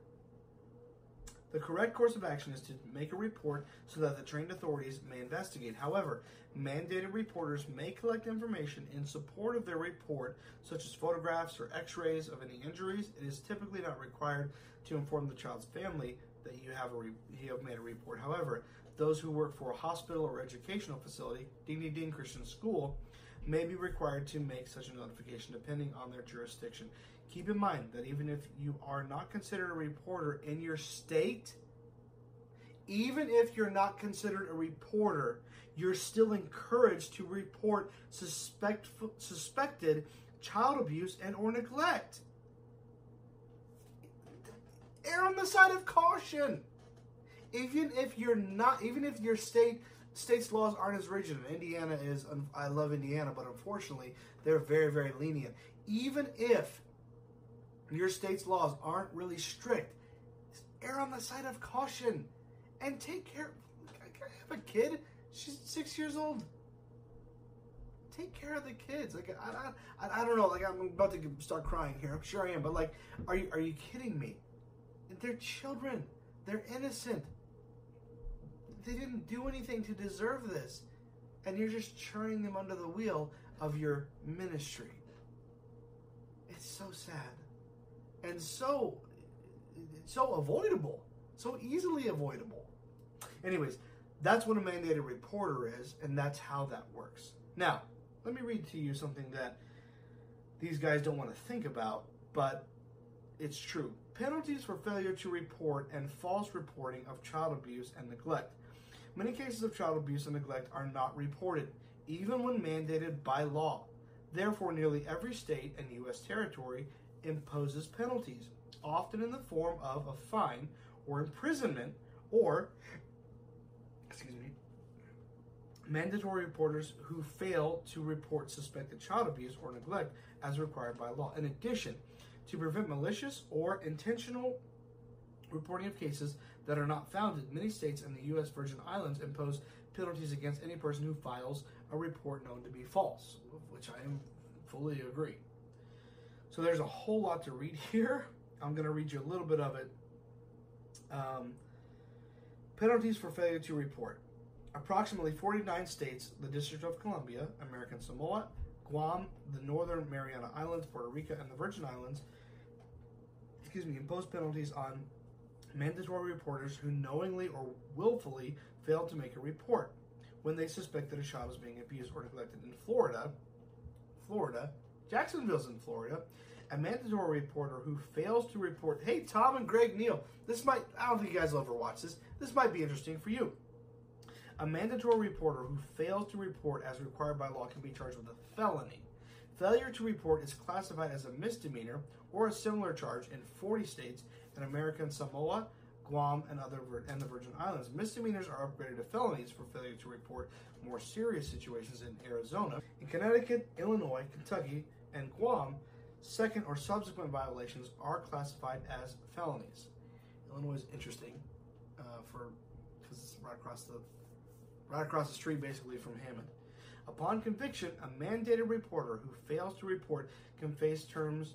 The correct course of action is to make a report so that the trained authorities may investigate. However, mandated reporters may collect information in support of their report, such as photographs or x rays of any injuries. It is typically not required to inform the child's family that you have, re- you have made a report. However, those who work for a hospital or educational facility, ding ding ding Christian school, may be required to make such a notification depending on their jurisdiction. Keep in mind that even if you are not considered a reporter in your state, even if you're not considered a reporter, you're still encouraged to report suspect, suspected child abuse and or neglect. Err on the side of caution. Even if you're not, even if your state state's laws aren't as rigid. Indiana is. I love Indiana, but unfortunately, they're very, very lenient. Even if your state's laws aren't really strict, err on the side of caution and take care. I have a kid. She's six years old. Take care of the kids. Like I, I, I don't know. Like I'm about to start crying here. I'm sure I am. But like, are you are you kidding me? They're children. They're innocent. They didn't do anything to deserve this, and you're just churning them under the wheel of your ministry. It's so sad and so so avoidable, so easily avoidable. Anyways, that's what a mandated reporter is, and that's how that works. Now, let me read to you something that these guys don't want to think about, but it's true. Penalties for failure to report and false reporting of child abuse and neglect. Many cases of child abuse and neglect are not reported, even when mandated by law. Therefore, nearly every state and U.S. territory imposes penalties, often in the form of a fine or imprisonment or, excuse me, mandatory reporters who fail to report suspected child abuse or neglect as required by law. In addition, to prevent malicious or intentional reporting of cases that are not founded, many states and the U.S. Virgin Islands impose penalties against any person who files a report known to be false, which I am fully agree. So there's a whole lot to read *laughs* here. I'm going to read you a little bit of it. Um, penalties for failure to report. Approximately 49 states, the District of Columbia, American Samoa, Guam, the Northern Mariana Islands, Puerto Rico, and the Virgin Islands, excuse me, impose penalties on mandatory reporters who knowingly or willfully fail to make a report when they suspect that a child is being abused or neglected. In Florida, Florida, Jacksonville's in Florida, a mandatory reporter who fails to report, hey, Tom and Greg Neal, this might, I don't think you guys will ever watch this, this might be interesting for you. A mandatory reporter who fails to report as required by law can be charged with a felony. Failure to report is classified as a misdemeanor or a similar charge in 40 states in American Samoa, Guam, and other and the Virgin Islands. Misdemeanors are upgraded to felonies for failure to report more serious situations in Arizona. In Connecticut, Illinois, Kentucky, and Guam, second or subsequent violations are classified as felonies. Illinois is interesting uh, for because it's right across the right across the street, basically from Hammond. Upon conviction, a mandated reporter who fails to report can face terms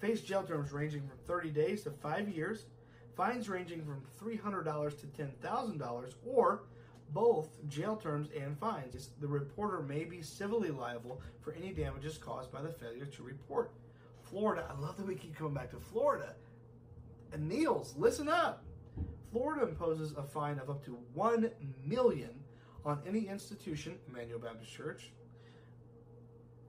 face jail terms ranging from 30 days to 5 years, fines ranging from $300 to $10,000 or both jail terms and fines. The reporter may be civilly liable for any damages caused by the failure to report. Florida, I love that we keep coming back to Florida. And Neals, listen up. Florida imposes a fine of up to 1 million on any institution, Emmanuel Baptist Church,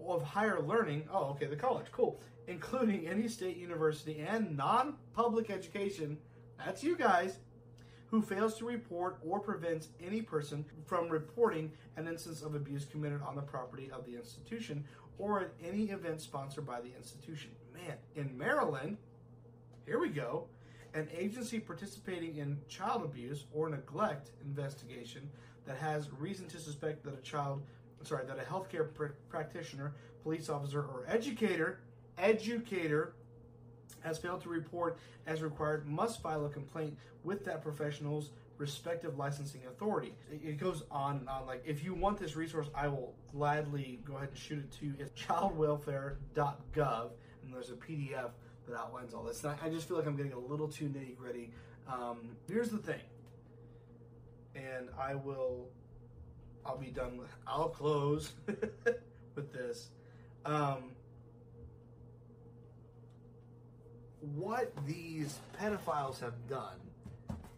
of higher learning. Oh, okay, the college, cool. Including any state university and non public education. That's you guys. Who fails to report or prevents any person from reporting an instance of abuse committed on the property of the institution or at any event sponsored by the institution. Man, in Maryland, here we go. An agency participating in child abuse or neglect investigation that has reason to suspect that a child, sorry, that a healthcare pr- practitioner, police officer, or educator, educator has failed to report as required must file a complaint with that professional's respective licensing authority. It, goes on and on. Like, if you want this resource, I will gladly go ahead and shoot it to you. It's childwelfare.gov, and there's a PDF that outlines all this. And I, I just feel like I'm getting a little too nitty gritty. Um, here's the thing, and I will, I'll be done with, I'll close *laughs* with this. Um, what these pedophiles have done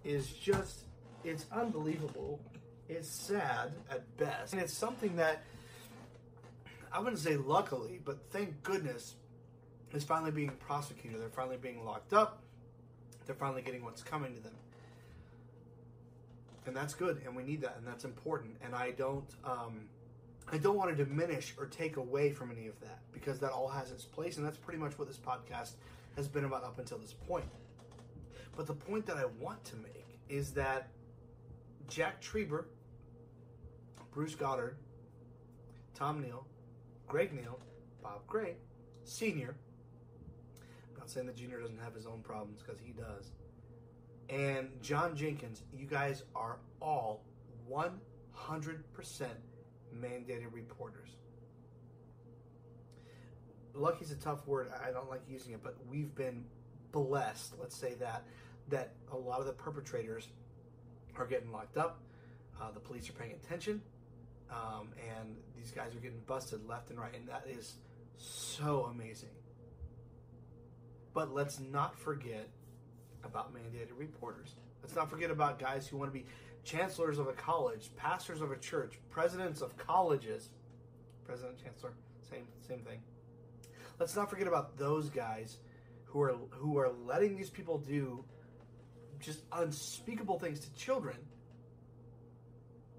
is just it's unbelievable. It's sad at best. And it's something that i wouldn't say luckily but thank goodness is finally being prosecuted. They're finally being locked up. They're finally getting what's coming to them. And that's good and we need that and that's important. And i don't um, i don't want to diminish or take away from any of that because that all has its place and that's pretty much what this podcast has been about up until this point. But the point that I want to make is that Jack Trieber, Bruce Goddard, Tom Neal, Greg Neal, Bob Gray, Senior. I'm not saying that Junior doesn't have his own problems because he does. And John Jenkins, you guys are all 100% mandated reporters lucky's a tough word. I don't like using it, but we've been blessed, let's say that, that a lot of the perpetrators are getting locked up. Uh, the police are paying attention, um, and these guys are getting busted left and right, and that is so amazing. But let's not forget about mandated reporters. Let's not forget about guys who want to be chancellors of a college, pastors of a church, presidents of colleges. President, chancellor, same same thing let's not forget about those guys who are who are letting these people do just unspeakable things to children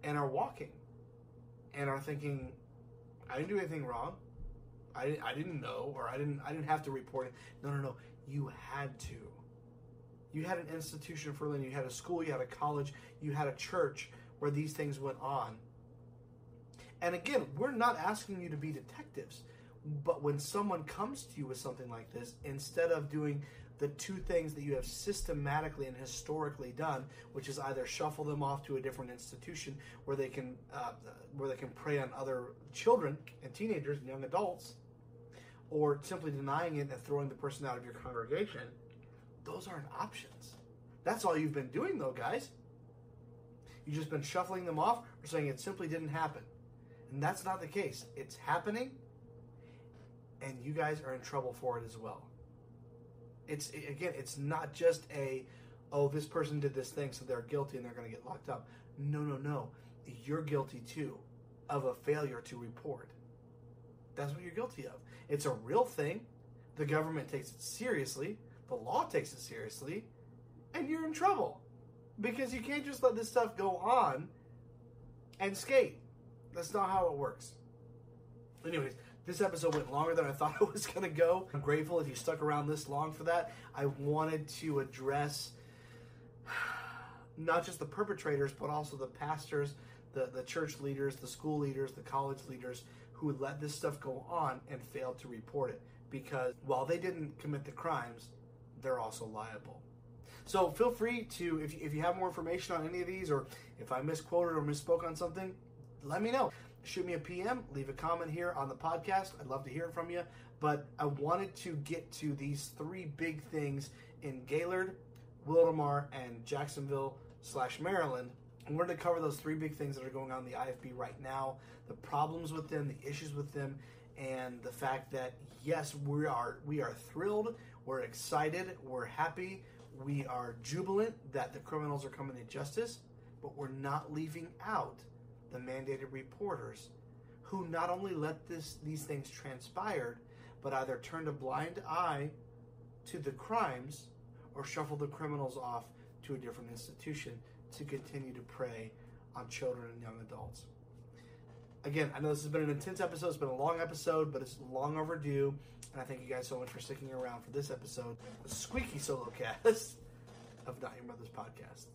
and are walking and are thinking I didn't do anything wrong. I, I didn't know or I didn't I didn't have to report it. No, no, no. You had to. You had an institution for learning. You had a school, you had a college, you had a church where these things went on. And again, we're not asking you to be detectives. But when someone comes to you with something like this, instead of doing the two things that you have systematically and historically done, which is either shuffle them off to a different institution where they can uh, where they can prey on other children and teenagers and young adults, or simply denying it and throwing the person out of your congregation, those aren't options. That's all you've been doing, though, guys. You've just been shuffling them off or saying it simply didn't happen. And that's not the case. It's happening and you guys are in trouble for it as well. It's again, it's not just a oh this person did this thing so they're guilty and they're going to get locked up. No, no, no. You're guilty too of a failure to report. That's what you're guilty of. It's a real thing. The government takes it seriously. The law takes it seriously. And you're in trouble. Because you can't just let this stuff go on and skate. That's not how it works. Anyways, this episode went longer than I thought *laughs* it was going to go. I'm grateful if you stuck around this long for that. I wanted to address not just the perpetrators, but also the pastors, the, the church leaders, the school leaders, the college leaders who let this stuff go on and failed to report it. Because while they didn't commit the crimes, they're also liable. So feel free to, if you, if you have more information on any of these, or if I misquoted or misspoke on something, let me know shoot me a PM, leave a comment here on the podcast. I'd love to hear from you. But I wanted to get to these three big things in Gaylord, Wildomar, and Jacksonville slash Maryland. And we're going to cover those three big things that are going on in the IFB right now, the problems with them, the issues with them, and the fact that yes, we are we are thrilled, we're excited, we're happy, we are jubilant that the criminals are coming to justice, but we're not leaving out the mandated reporters, who not only let this these things transpire, but either turned a blind eye to the crimes or shuffled the criminals off to a different institution to continue to prey on children and young adults. Again, I know this has been an intense episode. It's been a long episode, but it's long overdue. And I thank you guys so much for sticking around for this episode, the squeaky solo cast of Not Your Mother's Podcast.